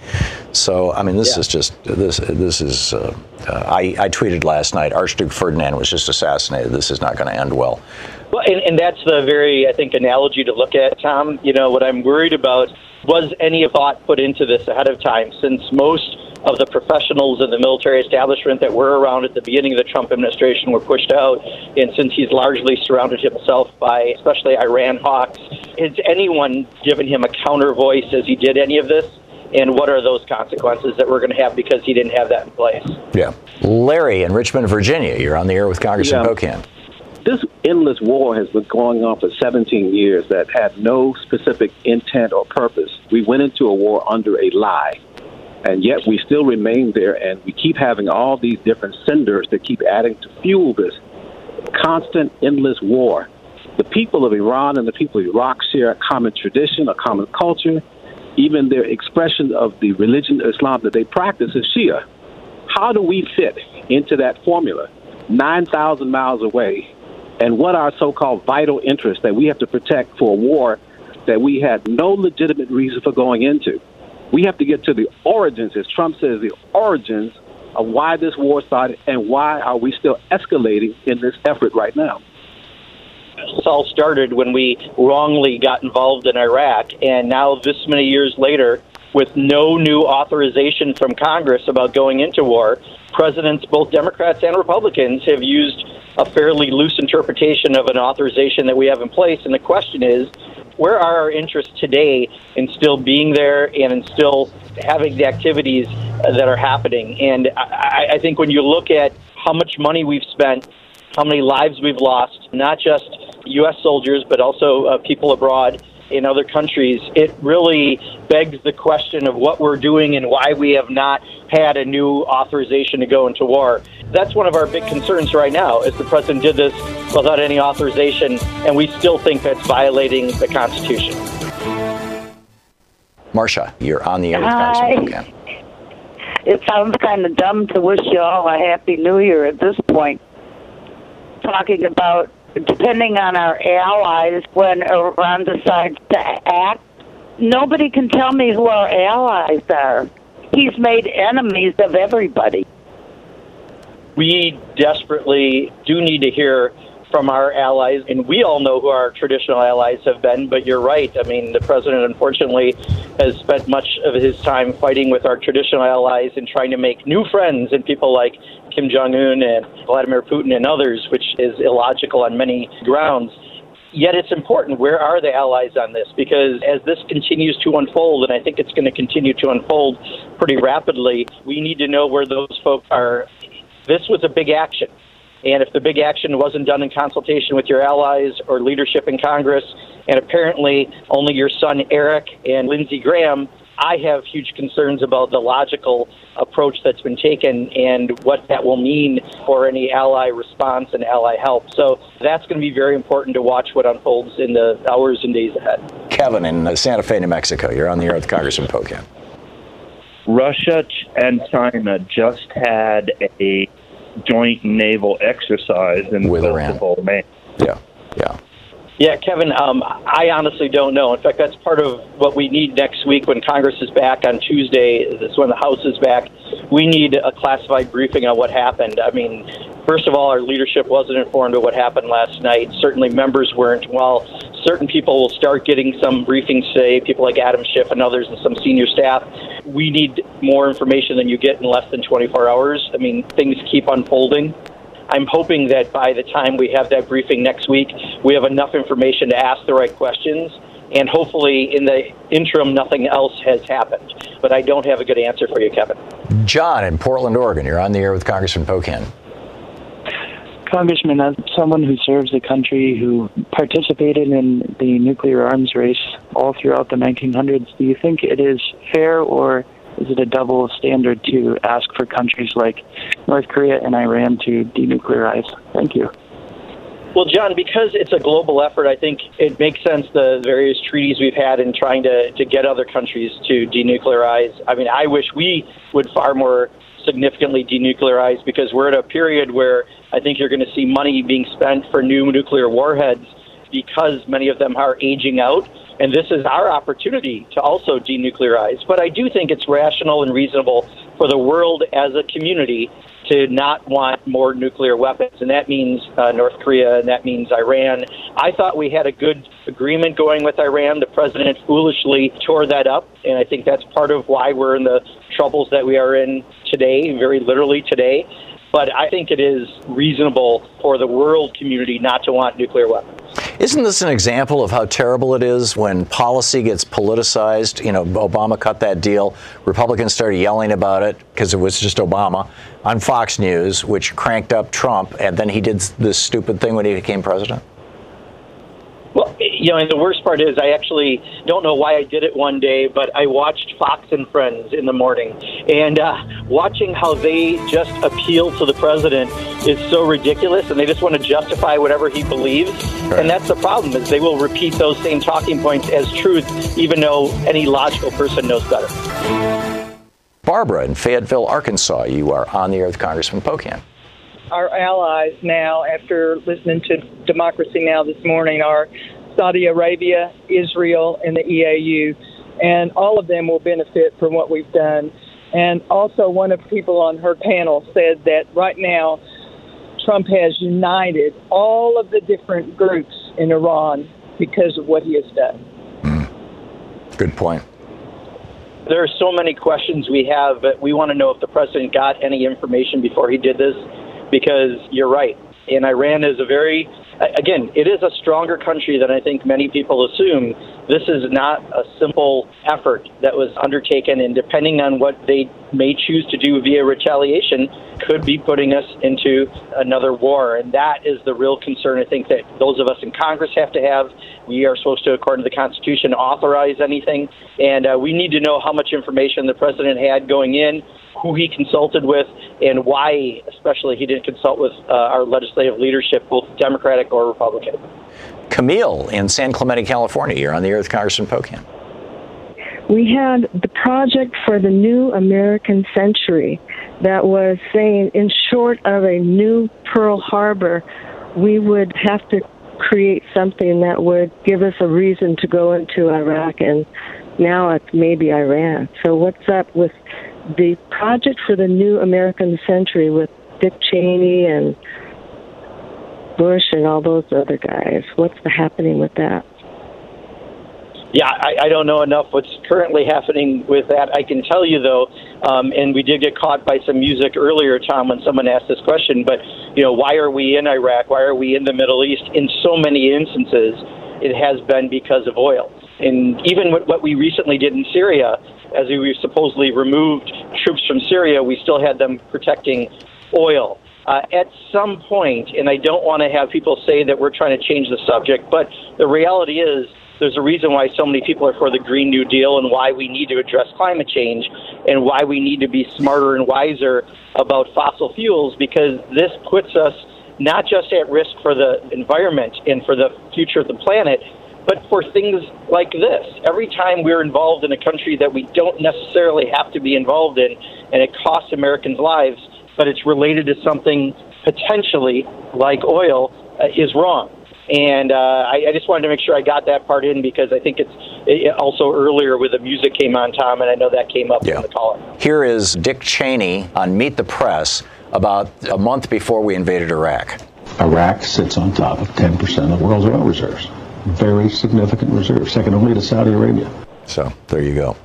So I mean, this Yeah. is just this this is. Uh, uh, I, I tweeted last night. Archduke Ferdinand was just assassinated. This is not going to end well. Well, and, and that's the very, I think, analogy to look at, Tom. You know, what I'm worried about was any thought put into this ahead of time, since most of the professionals in the military establishment that were around at the beginning of the Trump administration were pushed out, and since he's largely surrounded himself by, especially Iran hawks, has anyone given him a counter voice as he did any of this? And what are those consequences that we're going to have because he didn't have that in place? Yeah. Larry in Richmond, Virginia. You're on the air with Congressman Yeah. Pocan. This endless war has been going on for 17 years that had no specific intent or purpose. We went into a war under a lie, and yet we still remain there, and we keep having all these different cinders that keep adding to fuel this constant, endless war. The people of Iran and the people of Iraq share a common tradition, a common culture. Even their expression of the religion of Islam that they practice is Shia. How do we fit into that formula? 9,000 miles away, and what are so called vital interests that we have to protect for a war that we had no legitimate reason for going into? We have to get to the origins, as Trump says, the origins of why this war started and why are we still escalating in this effort right now. This all started when we wrongly got involved in Iraq, and now this many years later, with no new authorization from Congress about going into war, presidents, both Democrats and Republicans, have used a fairly loose interpretation of an authorization that we have in place. And the question is, where are our interests today in still being there and in still having the activities that are happening? And I, I think when you look at how much money we've spent how many lives we've lost, not just U.S. soldiers, but also uh, people abroad in other countries, it really begs the question of what we're doing and why we have not had a new authorization to go into war. That's one of our big concerns right now, is the president did this without any authorization, and we still think that's violating the Constitution. Marcia, you're on the air with Hi. Congressman Pocan. It sounds kind of dumb to wish you all a happy new year at this point. Talking about depending on our allies when Iran decides to act. Nobody can tell me who our allies are. He's made enemies of everybody. we desperately do need to hear from our allies, and we all know who our traditional allies have been. But you're right. I mean, the president, unfortunately, has spent much of his time fighting with our traditional allies and trying to make new friends and people like Kim Jong Un and Vladimir Putin and others, which is illogical on many grounds. Yet it's important. Where are the allies on this? Because as this continues to unfold, and I think it's going to continue to unfold pretty rapidly, we need to know where those folks are. This was a big action. And if the big action wasn't done in consultation with your allies or leadership in Congress, and apparently only your son Eric and Lindsey Graham, I have huge concerns about the logical approach that's been taken and what that will mean for any ally response and ally help. So that's going to be very important to watch what unfolds in the hours and days ahead. Kevin in uh, Santa Fe, New Mexico. You're on the air with Congressman Pocan. Russia and China just had a joint naval exercise in With the Iran. Gulf of Oman. Yeah, yeah. Yeah, Kevin, um, I honestly don't know. In fact, that's part of what we need next week when Congress is back on Tuesday. That's when the House is back. We need a classified briefing on what happened. I mean, first of all, our leadership wasn't informed of what happened last night. Certainly, members weren't. While certain people will start getting some briefings today, people like Adam Schiff and others and some senior staff, we need more information than you get in less than 24 hours. I mean, things keep unfolding. I'm hoping that by the time we have that briefing next week, we have enough information to ask the right questions. And hopefully, in the interim, nothing else has happened. But I don't have a good answer for you, Kevin. John in Portland, Oregon. You're on the air with Congressman Pocan. Congressman, as someone who serves the country who participated in the nuclear arms race all throughout the 1900s, do you think it is fair or is it a double standard to ask for countries like North Korea and Iran to denuclearize? Thank you. Well, John, because it's a global effort, I think it makes sense the various treaties we've had in trying to, to get other countries to denuclearize. I mean, I wish we would far more significantly denuclearize because we're at a period where I think you're going to see money being spent for new nuclear warheads because many of them are aging out. And this is our opportunity to also denuclearize. But I do think it's rational and reasonable for the world as a community to not want more nuclear weapons, and that means uh, North Korea and that means Iran. I thought we had a good agreement going with Iran. The president foolishly tore that up, and I think that's part of why we're in the troubles that we are in today, very literally today. But I think it is reasonable for the world community not to want nuclear weapons. Isn't this an example of how terrible it is when policy gets politicized? You know, Obama cut that deal. Republicans started yelling about it because it was just Obama on Fox News, which cranked up Trump, and then he did this stupid thing when he became president. Well, you know, and the worst part is I actually don't know why I did it one day, but I watched Fox and Friends in the morning, and uh, watching how they just appeal to the president is so ridiculous, and they just want to justify whatever he believes, right. and that's the problem is they will repeat those same talking points as truth, even though any logical person knows better. Barbara in Fayetteville, Arkansas, you are on the air with Congressman Pocan our allies now, after listening to Democracy Now! this morning, are Saudi Arabia, Israel, and the EAU. And all of them will benefit from what we've done. And also, one of the people on her panel said that right now, Trump has united all of the different groups in Iran because of what he has done. Mm. Good point. There are so many questions we have, but we want to know if the president got any information before he did this because you're right. And Iran is a very, again, it is a stronger country than I think many people assume. This is not a simple effort that was undertaken, and depending on what they may choose to do via retaliation, could be putting us into another war. And that is the real concern I think that those of us in Congress have to have. We are supposed to, according to the Constitution, authorize anything. And uh, we need to know how much information the president had going in who he consulted with and why, especially, he didn't consult with uh, our legislative leadership, both Democratic or Republican. Camille in San Clemente, California. You're on the with Congressman Pocan. We had the project for the new American century that was saying, in short of a new Pearl Harbor, we would have to create something that would give us a reason to go into Iraq, and now it's maybe Iran. So, what's up with the project for the new American century with Dick Cheney and Bush and all those other guys. What's the happening with that? Yeah, I, I don't know enough what's currently happening with that. I can tell you though, um, and we did get caught by some music earlier, Tom, when someone asked this question. But you know, why are we in Iraq? Why are we in the Middle East? In so many instances, it has been because of oil. And even what we recently did in Syria, as we supposedly removed troops from Syria, we still had them protecting oil. Uh, at some point, and I don't want to have people say that we're trying to change the subject, but the reality is there's a reason why so many people are for the Green New Deal and why we need to address climate change and why we need to be smarter and wiser about fossil fuels because this puts us not just at risk for the environment and for the future of the planet, but for things like this. Every time we're involved in a country that we don't necessarily have to be involved in, and it costs Americans lives, but it's related to something potentially like oil, uh, is wrong. And uh, I, I, just wanted to make sure I got that part in because I think it's it also earlier with the music came on, Tom, and I know that came up yeah. in the call. Here is Dick Cheney on Meet the Press about a month before we invaded Iraq. Iraq sits on top of 10% of the world's oil reserves very significant reserve, second only to Saudi Arabia. So there you go.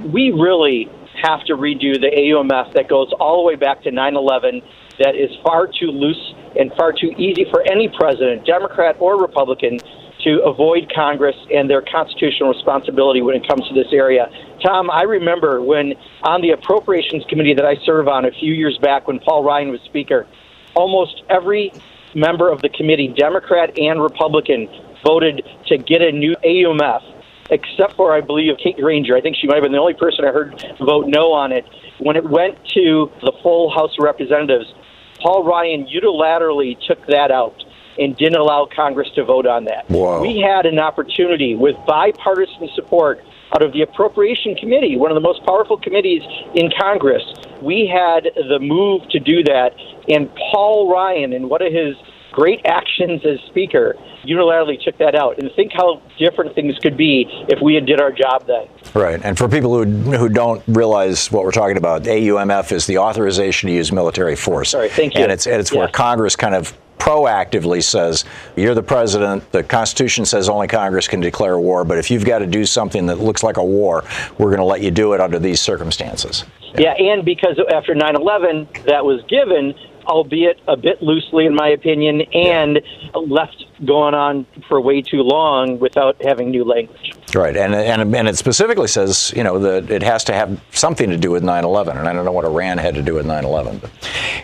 We really have to redo the AUMF that goes all the way back to 9 11, that is far too loose and far too easy for any president, Democrat or Republican, to avoid Congress and their constitutional responsibility when it comes to this area. Tom, I remember when on the Appropriations Committee that I serve on a few years back when Paul Ryan was Speaker, almost every member of the committee, Democrat and Republican, voted to get a new AUMF, except for, I believe, Kay Granger. I think she might have been the only person I heard vote no on it. When it went to the full House of Representatives, Paul Ryan unilaterally took that out and didn't allow Congress to vote on that. Whoa. We had an opportunity with bipartisan support out of the Appropriation Committee, one of the most powerful committees in Congress. We had the move to do that, and Paul Ryan, in one of his great actions as Speaker, unilaterally took that out. And think how different things could be if we had did our job then. Right. And for people who, who don't realize what we're talking about, AUMF is the authorization to use military force. Sorry, thank you. And it's, and it's where Congress kind of proactively says, you're the president, the Constitution says only Congress can declare war, but if you've got to do something that looks like a war, we're going to let you do it under these circumstances. Yeah, and because after 9 11, that was given, albeit a bit loosely, in my opinion, and left going on for way too long without having new language. Right, and, and and it specifically says, you know, that it has to have something to do with 9/11, and I don't know what Iran had to do with 9/11. But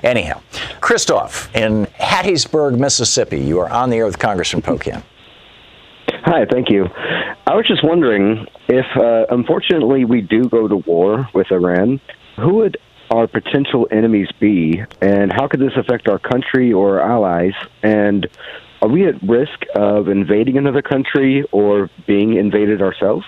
anyhow, Christoph in Hattiesburg, Mississippi, you are on the air with Congressman Pocan. Hi, thank you. I was just wondering if, uh, unfortunately, we do go to war with Iran, who would our potential enemies be, and how could this affect our country or our allies? And are we at risk of invading another country or being invaded ourselves?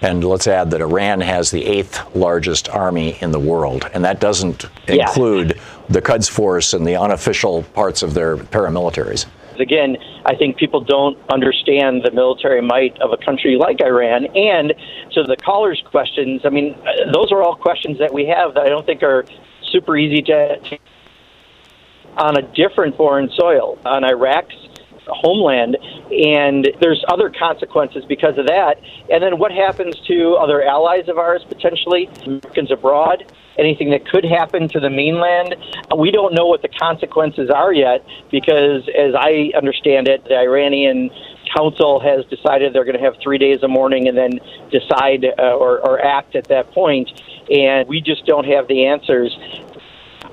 And let's add that Iran has the eighth largest army in the world, and that doesn't Yeah. include the Quds Force and the unofficial parts of their paramilitaries. Again, I think people don't understand the military might of a country like Iran. And to the caller's questions, I mean, those are all questions that we have that I don't think are super easy to on a different foreign soil, on Iraq's homeland, and there's other consequences because of that. And then what happens to other allies of ours, potentially, Americans abroad? Anything that could happen to the mainland? We don't know what the consequences are yet because, as I understand it, the Iranian council has decided they're going to have three days of mourning and then decide uh, or, or act at that point. point, and we just don't have the answers.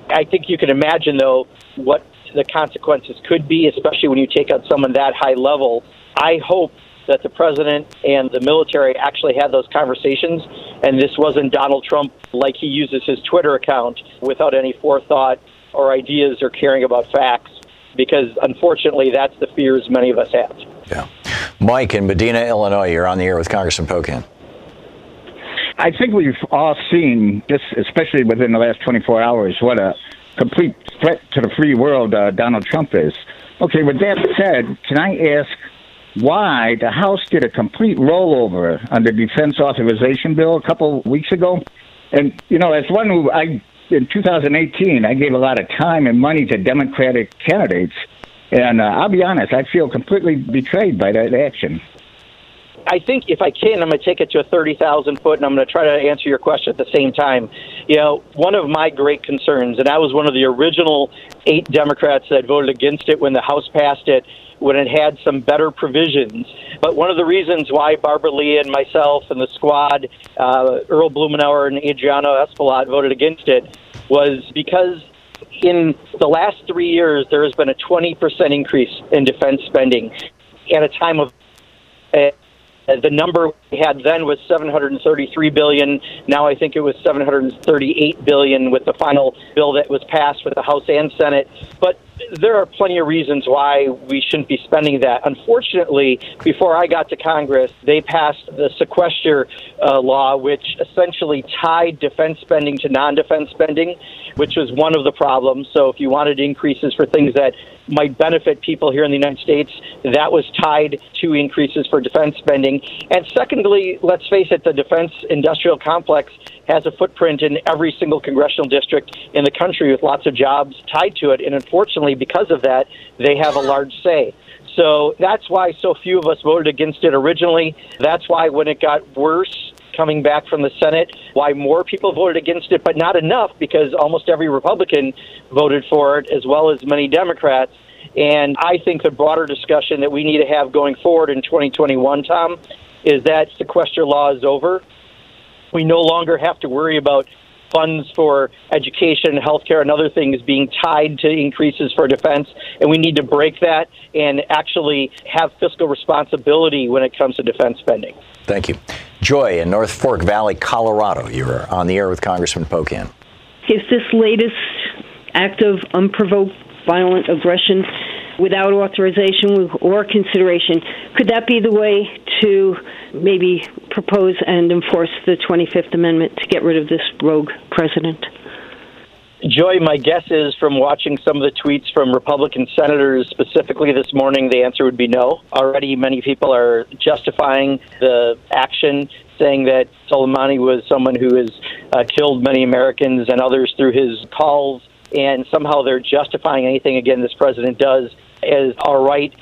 I think you can imagine, though, what the consequences could be, especially when you take on someone that high level. I hope that the president and the military actually had those conversations, and this wasn't Donald Trump like he uses his Twitter account without any forethought or ideas or caring about facts, because unfortunately, that's the fears many of us have. Yeah. Mike in Medinah, Illinois, you're on the air with Congressman Pocan. I think we've all seen, just especially within the last 24 hours, what a complete threat to the free world uh, Donald Trump is. Okay, with that said, can I ask why the House did a complete rollover on the defense authorization bill a couple weeks ago? And, you know, as one who I, in 2018, I gave a lot of time and money to Democratic candidates. And uh, I'll be honest, I feel completely betrayed by that action. I think if I can, I'm going to take it to a 30,000 foot and I'm going to try to answer your question at the same time. You know, one of my great concerns, and I was one of the original eight Democrats that voted against it when the House passed it, when it had some better provisions. But one of the reasons why Barbara Lee and myself and the squad, uh, Earl Blumenauer and Adriano Espaillat voted against it was because in the last three years, there has been a 20% increase in defense spending at a time of. Uh, the number we had then was 733 billion. Now I think it was 738 billion with the final bill that was passed with the House and Senate. But there are plenty of reasons why we shouldn't be spending that. Unfortunately, before I got to Congress, they passed the sequester uh, law, which essentially tied defense spending to non-defense spending, which was one of the problems. So if you wanted increases for things that might benefit people here in the United States, that was tied to increases for defense spending. And secondly, let's face it, the defense industrial complex has a footprint in every single congressional district in the country with lots of jobs tied to it. And unfortunately, because of that, they have a large say. So that's why so few of us voted against it originally. That's why when it got worse coming back from the Senate, why more people voted against it, but not enough because almost every Republican voted for it, as well as many Democrats. And I think the broader discussion that we need to have going forward in 2021, Tom, is that sequester law is over. We no longer have to worry about funds for education, healthcare, and other things being tied to increases for defense. And we need to break that and actually have fiscal responsibility when it comes to defense spending. Thank you. Joy in North Fork Valley, Colorado. You're on the air with Congressman Pocan. Is this latest act of unprovoked violent aggression without authorization or consideration, could that be the way to maybe propose and enforce the 25th Amendment to get rid of this rogue president? Joy, my guess is from watching some of the tweets from Republican senators specifically this morning, the answer would be no. Already, many people are justifying the action, saying that Soleimani was someone who has uh, killed many Americans and others through his calls, and somehow they're justifying anything, again, this president does as all right.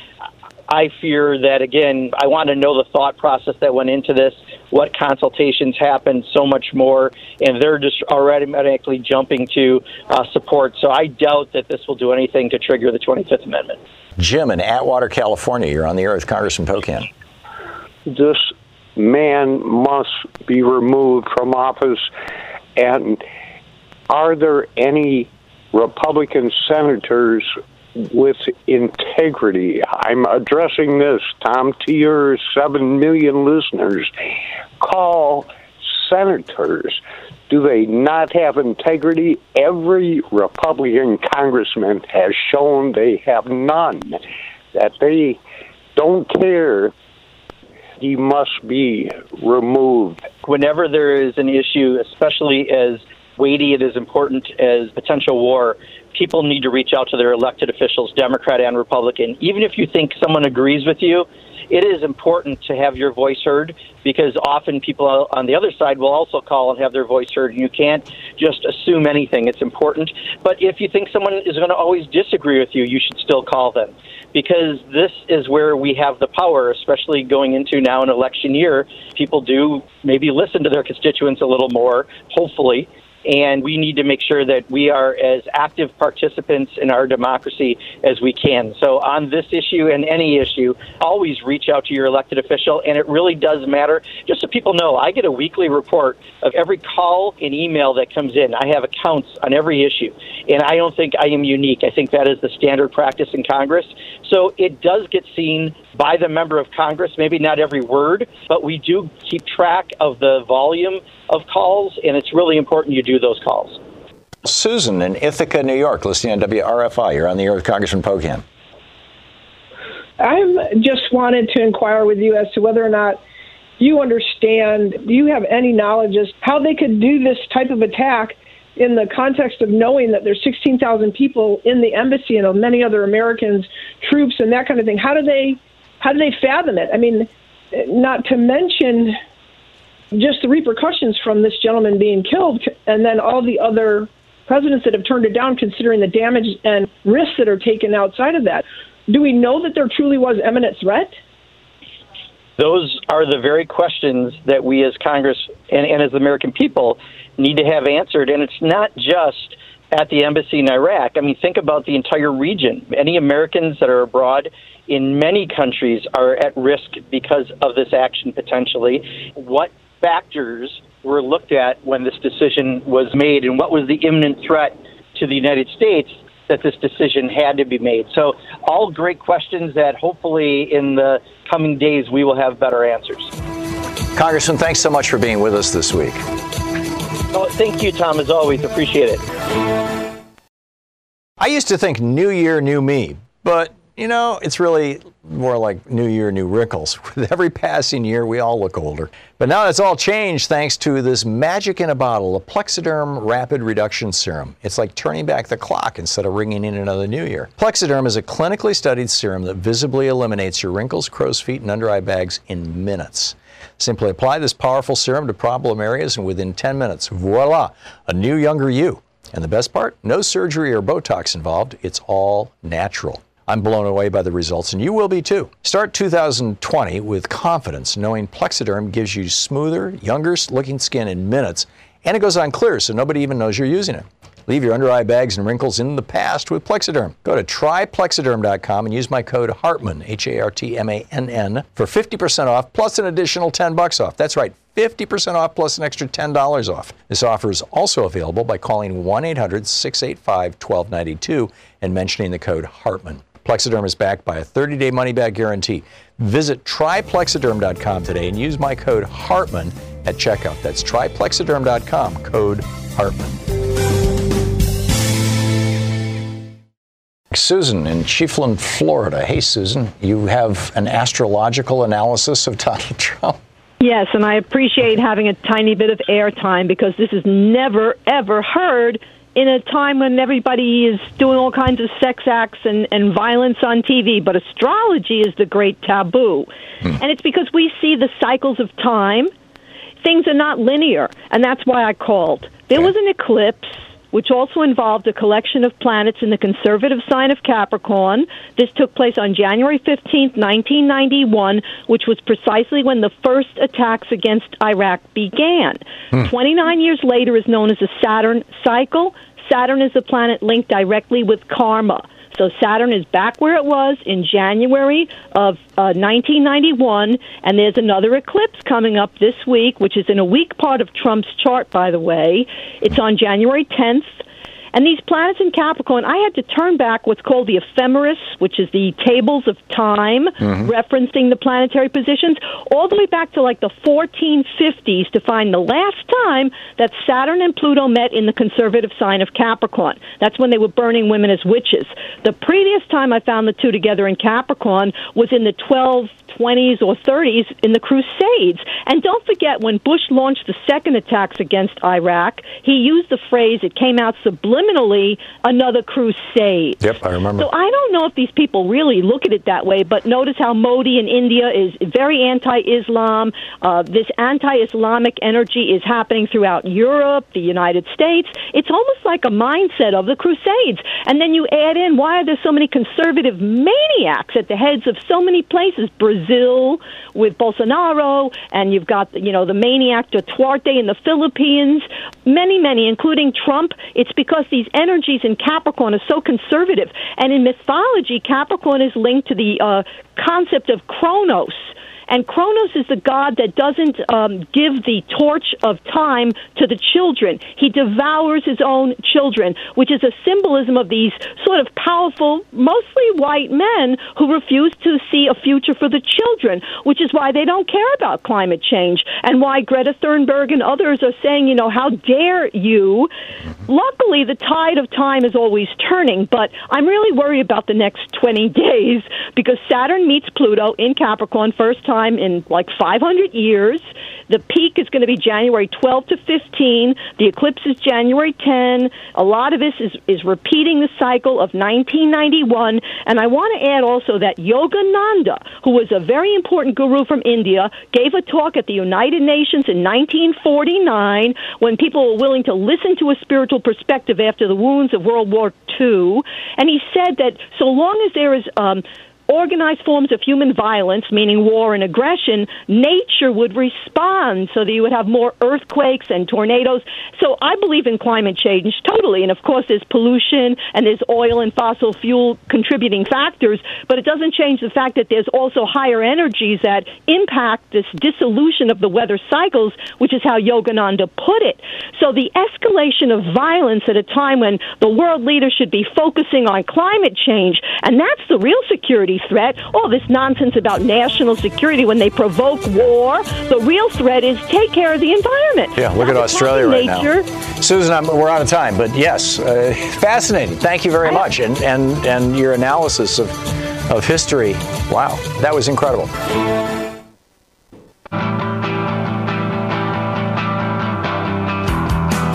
I fear that, again, I want to know the thought process that went into this, what consultations happened, so much more, and they're just automatically jumping to uh, support. So I doubt that this will do anything to trigger the 25th Amendment. Jim in Atwater, California, you're on the air with Congressman Pocan. This man must be removed from office. And are there any Republican senators with integrity. I'm addressing this, Tom, to your 7 million listeners. Call senators. Do they not have integrity? Every Republican congressman has shown they have none, that they don't care. He must be removed. Whenever there is an issue, especially as weighty and as important as potential war, people need to reach out to their elected officials, Democrat and Republican. Even if you think someone agrees with you, it is important to have your voice heard because often people on the other side will also call and have their voice heard. You can't just assume anything. It's important. But if you think someone is going to always disagree with you, you should still call them because this is where we have the power, especially going into now an election year. People do maybe listen to their constituents a little more, hopefully and we need to make sure that we are as active participants in our democracy as we can. So, on this issue and any issue, always reach out to your elected official, and it really does matter. Just so people know, I get a weekly report of every call and email that comes in. I have accounts on every issue, and I don't think I am unique. I think that is the standard practice in Congress. So, it does get seen by the member of Congress, maybe not every word, but we do keep track of the volume of calls, and it's really important you do those calls. Susan in Ithaca, New York, listening on WRFI. You're on the air with Congressman Pocan. I just wanted to inquire with you as to whether or not you understand, do you have any knowledge as how they could do this type of attack in the context of knowing that there's 16,000 people in the embassy and many other Americans, troops and that kind of thing? How do they how do they fathom it? I mean, not to mention just the repercussions from this gentleman being killed, and then all the other presidents that have turned it down, considering the damage and risks that are taken outside of that. Do we know that there truly was imminent threat? Those are the very questions that we as Congress and, and as the American people need to have answered. And it's not just at the embassy in Iraq. I mean, think about the entire region. Any Americans that are abroad in many countries are at risk because of this action potentially. What factors were looked at when this decision was made, and what was the imminent threat to the United States that this decision had to be made? So, all great questions that hopefully in the coming days we will have better answers. Congressman, thanks so much for being with us this week. Oh, thank you, Tom, as always. Appreciate it. I used to think New Year, New Me, but you know, it's really more like New Year, New Wrinkles. With every passing year, we all look older. But now that's all changed thanks to this magic in a bottle, a Plexaderm Rapid Reduction Serum. It's like turning back the clock instead of ringing in another new year. Plexaderm is a clinically studied serum that visibly eliminates your wrinkles, crow's feet, and under eye bags in minutes. Simply apply this powerful serum to problem areas, and within 10 minutes, voila, a new, younger you. And the best part? No surgery or Botox involved. It's all natural. I'm blown away by the results, and you will be too. Start 2020 with confidence, knowing Plexaderm gives you smoother, younger looking skin in minutes, and it goes on clear so nobody even knows you're using it. Leave your under eye bags and wrinkles in the past with Plexaderm. Go to tryplexaderm.com and use my code Hartmann, H A R T M A N N, for 50% off plus an additional 10 bucks off. That's right, 50% off plus an extra $10 off. This offer is also available by calling 1 800 685 1292 and mentioning the code Hartmann. Plexaderm is backed by a 30-day money-back guarantee. Visit tryplexaderm.com today and use my code Hartmann at checkout. That's tryplexaderm.com, code Hartmann. Susan in Chiefland, Florida. Hey, Susan, you have an astrological analysis of Donald Trump. Yes, and I appreciate having a tiny bit of airtime because this is never, ever heard in a time when everybody is doing all kinds of sex acts and, and violence on TV, but astrology is the great taboo. Hmm. And it's because we see the cycles of time. Things are not linear, and that's why I called. There was an eclipse which also involved a collection of planets in the conservative sign of Capricorn. This took place on January 15th, 1991, which was precisely when the first attacks against Iraq began. Hmm. 29 years later is known as the Saturn cycle. Saturn is a planet linked directly with karma. So Saturn is back where it was in January of uh, 1991, and there's another eclipse coming up this week, which is in a weak part of Trump's chart, by the way. It's on January 10th. And these planets in Capricorn, I had to turn back what's called the ephemeris, which is the tables of time Mhm. referencing the planetary positions, all the way back to like the 1450s to find the last time that Saturn and Pluto met in the conservative sign of Capricorn. That's when they were burning women as witches. The previous time I found the two together in Capricorn was in the 1220s or 30s in the Crusades. And don't forget, when Bush launched the second attacks against Iraq, he used the phrase, it came out subliminally, another crusade. Yep, I remember. So I don't know if these people really look at it that way, but notice how Modi in India is very anti-Islam. Uh, this anti-Islamic energy is happening throughout Europe, the United States. It's almost like a mindset of the Crusades. And then you add in why are there so many conservative maniacs at the heads of so many places? Brazil with Bolsonaro, and you've got you know the maniac Duterte in the Philippines. Many, many, including Trump. It's because these energies in Capricorn are so conservative. And in mythology, Capricorn is linked to the uh, concept of Kronos. And Kronos is the god that doesn't um, give the torch of time to the children. He devours his own children, which is a symbolism of these sort of powerful, mostly white men who refuse to see a future for the children, which is why they don't care about climate change and why Greta Thunberg and others are saying, you know, how dare you? Luckily, the tide of time is always turning, but I'm really worried about the next 20 days because Saturn meets Pluto in Capricorn, first time in like 500 years. The peak is going to be January 12 to 15. The eclipse is January 10. A lot of this is, is repeating the cycle of 1991. And I want to add also that Yogananda, who was a very important guru from India, gave a talk at the United Nations in 1949 when people were willing to listen to a spiritual perspective after the wounds of World War II. And he said that so long as there is um, organized forms of human violence, meaning war and aggression, nature would respond so that you would have more earthquakes and tornadoes. So I believe in climate change totally. And of course, there's pollution and there's oil and fossil fuel contributing factors, but it doesn't change the fact that there's also higher energies that impact this dissolution of the weather cycles, which is how Yogananda put it. So the escalation of violence at a time when the world leaders should be focusing on climate change, and that's the real security threat. All this nonsense about national security when they provoke war. The real threat is take care of the environment. Yeah, look at Australia right nature. now. Susan, I'm, we're out of time, but yes, uh, fascinating. Thank you very much, and and and your analysis of of history. Wow, that was incredible.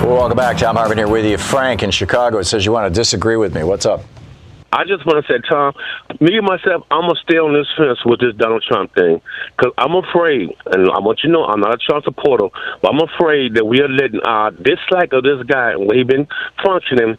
Well, welcome back. Tom Hartmann here with you. Frank in Chicago it says you want to disagree with me. What's up? I just want to say, Tom, me and myself, I'm gonna stay on this fence with this Donald Trump thing. Because I'm afraid, and I want you to know, I'm not a Trump supporter, but I'm afraid that we are letting our dislike of this guy and way he been functioning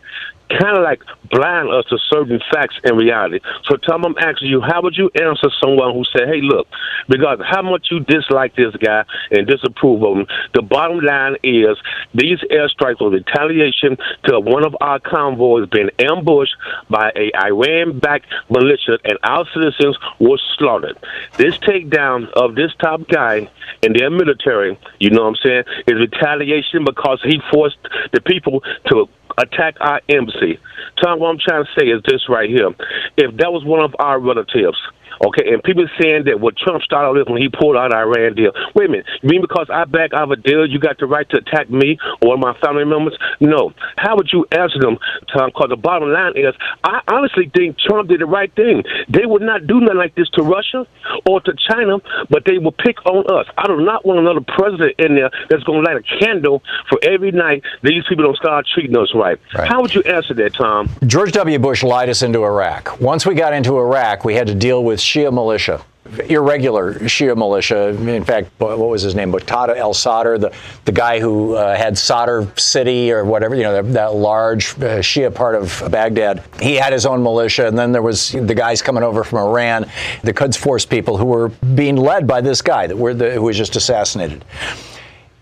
kind of like blind us to certain facts and reality. So, Tom, I'm asking you, how would you answer someone who said, "Hey, look, because how much you dislike this guy and disapprove of him, the bottom line is these airstrikes were retaliation to one of our convoys being ambushed by a Iran-backed militia, and our citizens were slaughtered. This takedown of this top guy and their military, you know what I'm saying, is retaliation because he forced the people to attack our embassy. Tom, what I'm trying to say is this right here. If that was one of our relatives, Okay, and people saying that what Trump started with when he pulled out Iran deal. Wait a minute, you mean because I back out of a deal, you got the right to attack me or my family members? No. How would you answer them, Tom? Because the bottom line is, I honestly think Trump did the right thing. They would not do nothing like this to Russia or to China, but they will pick on us. I do not want another president in there that's going to light a candle for every night these people don't start treating us right. Right. How would you answer that, Tom? George W. Bush lied us into Iraq. Once we got into Iraq, we had to deal with Shia militia, irregular Shia militia. In fact, what was his name? Muqtada al-Sadr, the, the guy who uh, had Sadr City or whatever, you know, that, that large uh, Shia part of Baghdad. He had his own militia, and then there was the guys coming over from Iran, the Quds Force people who were being led by this guy that were the, who was just assassinated.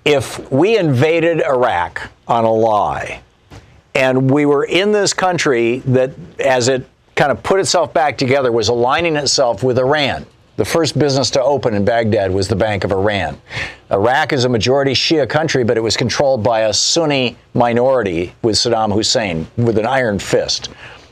If we invaded Iraq on a lie, and we were in this country that, as it kind of put itself back together, was aligning itself with Iran. The first business to open in Baghdad was the Bank of Iran. Iraq is a majority Shia country, but it was controlled by a Sunni minority with Saddam Hussein with an iron fist.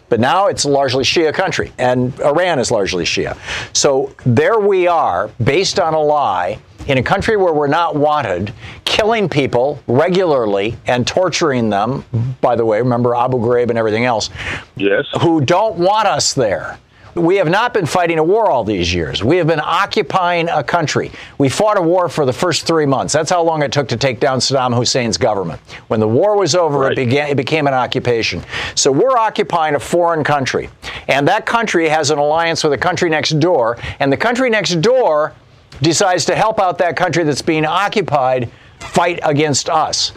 But now it's a largely Shia country, and Iran is largely Shia. So there we are, based on a lie, in a country where we're not wanted, killing people regularly and torturing them. By the way, remember Abu Ghraib and everything else. Yes. Who don't want us there. We have not been fighting a war all these years. We have been occupying a country. We fought a war for the first three months. That's how long it took to take down Saddam Hussein's government. When the war was over, it, began, it became an occupation. So we're occupying a foreign country. And that country has an alliance with a country next door. And the country next door decides to help out that country that's being occupied fight against us.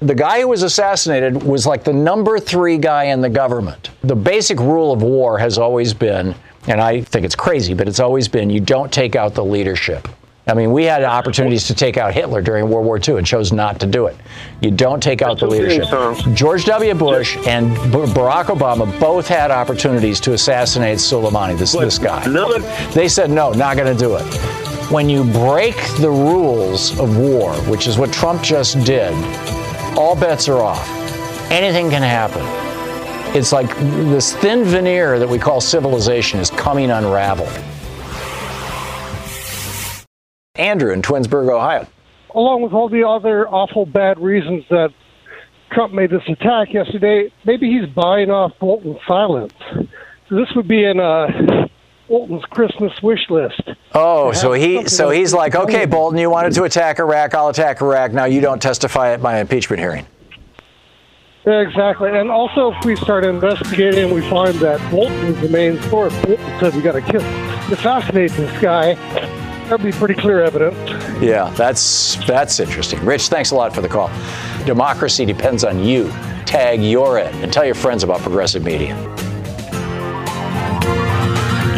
The guy who was assassinated was like the number three guy in the government. The basic rule of war has always been, and I think it's crazy, but it's always been you don't take out the leadership. I mean, we had opportunities to take out Hitler during World War II and chose not to do it. You don't take out the leadership. George W. Bush and Barack Obama both had opportunities to assassinate Soleimani, this, this guy. They said, no, not going to do it. When you break the rules of war, which is what Trump just did, all bets are off. Anything can happen. It's like this thin veneer that we call civilization is coming unraveled. Andrew in Twinsburg, Ohio. along with all the other awful bad reasons that Trump made this attack yesterday, maybe he's buying off Bolton's silence. This would be in uh, Bolton's Christmas wish list. Oh, so he so he's like, okay. Bolton, you wanted to attack Iraq, I'll attack Iraq. Now you don't testify at my impeachment hearing. Exactly. And also, if we start investigating and we find that Bolton is the main source, Bolton said we got to kill, assassinate this guy, that'd be pretty clear evidence. Yeah, that's that's interesting. Rich, thanks a lot for the call. Democracy depends on you. Tag your ed and tell your friends about progressive media.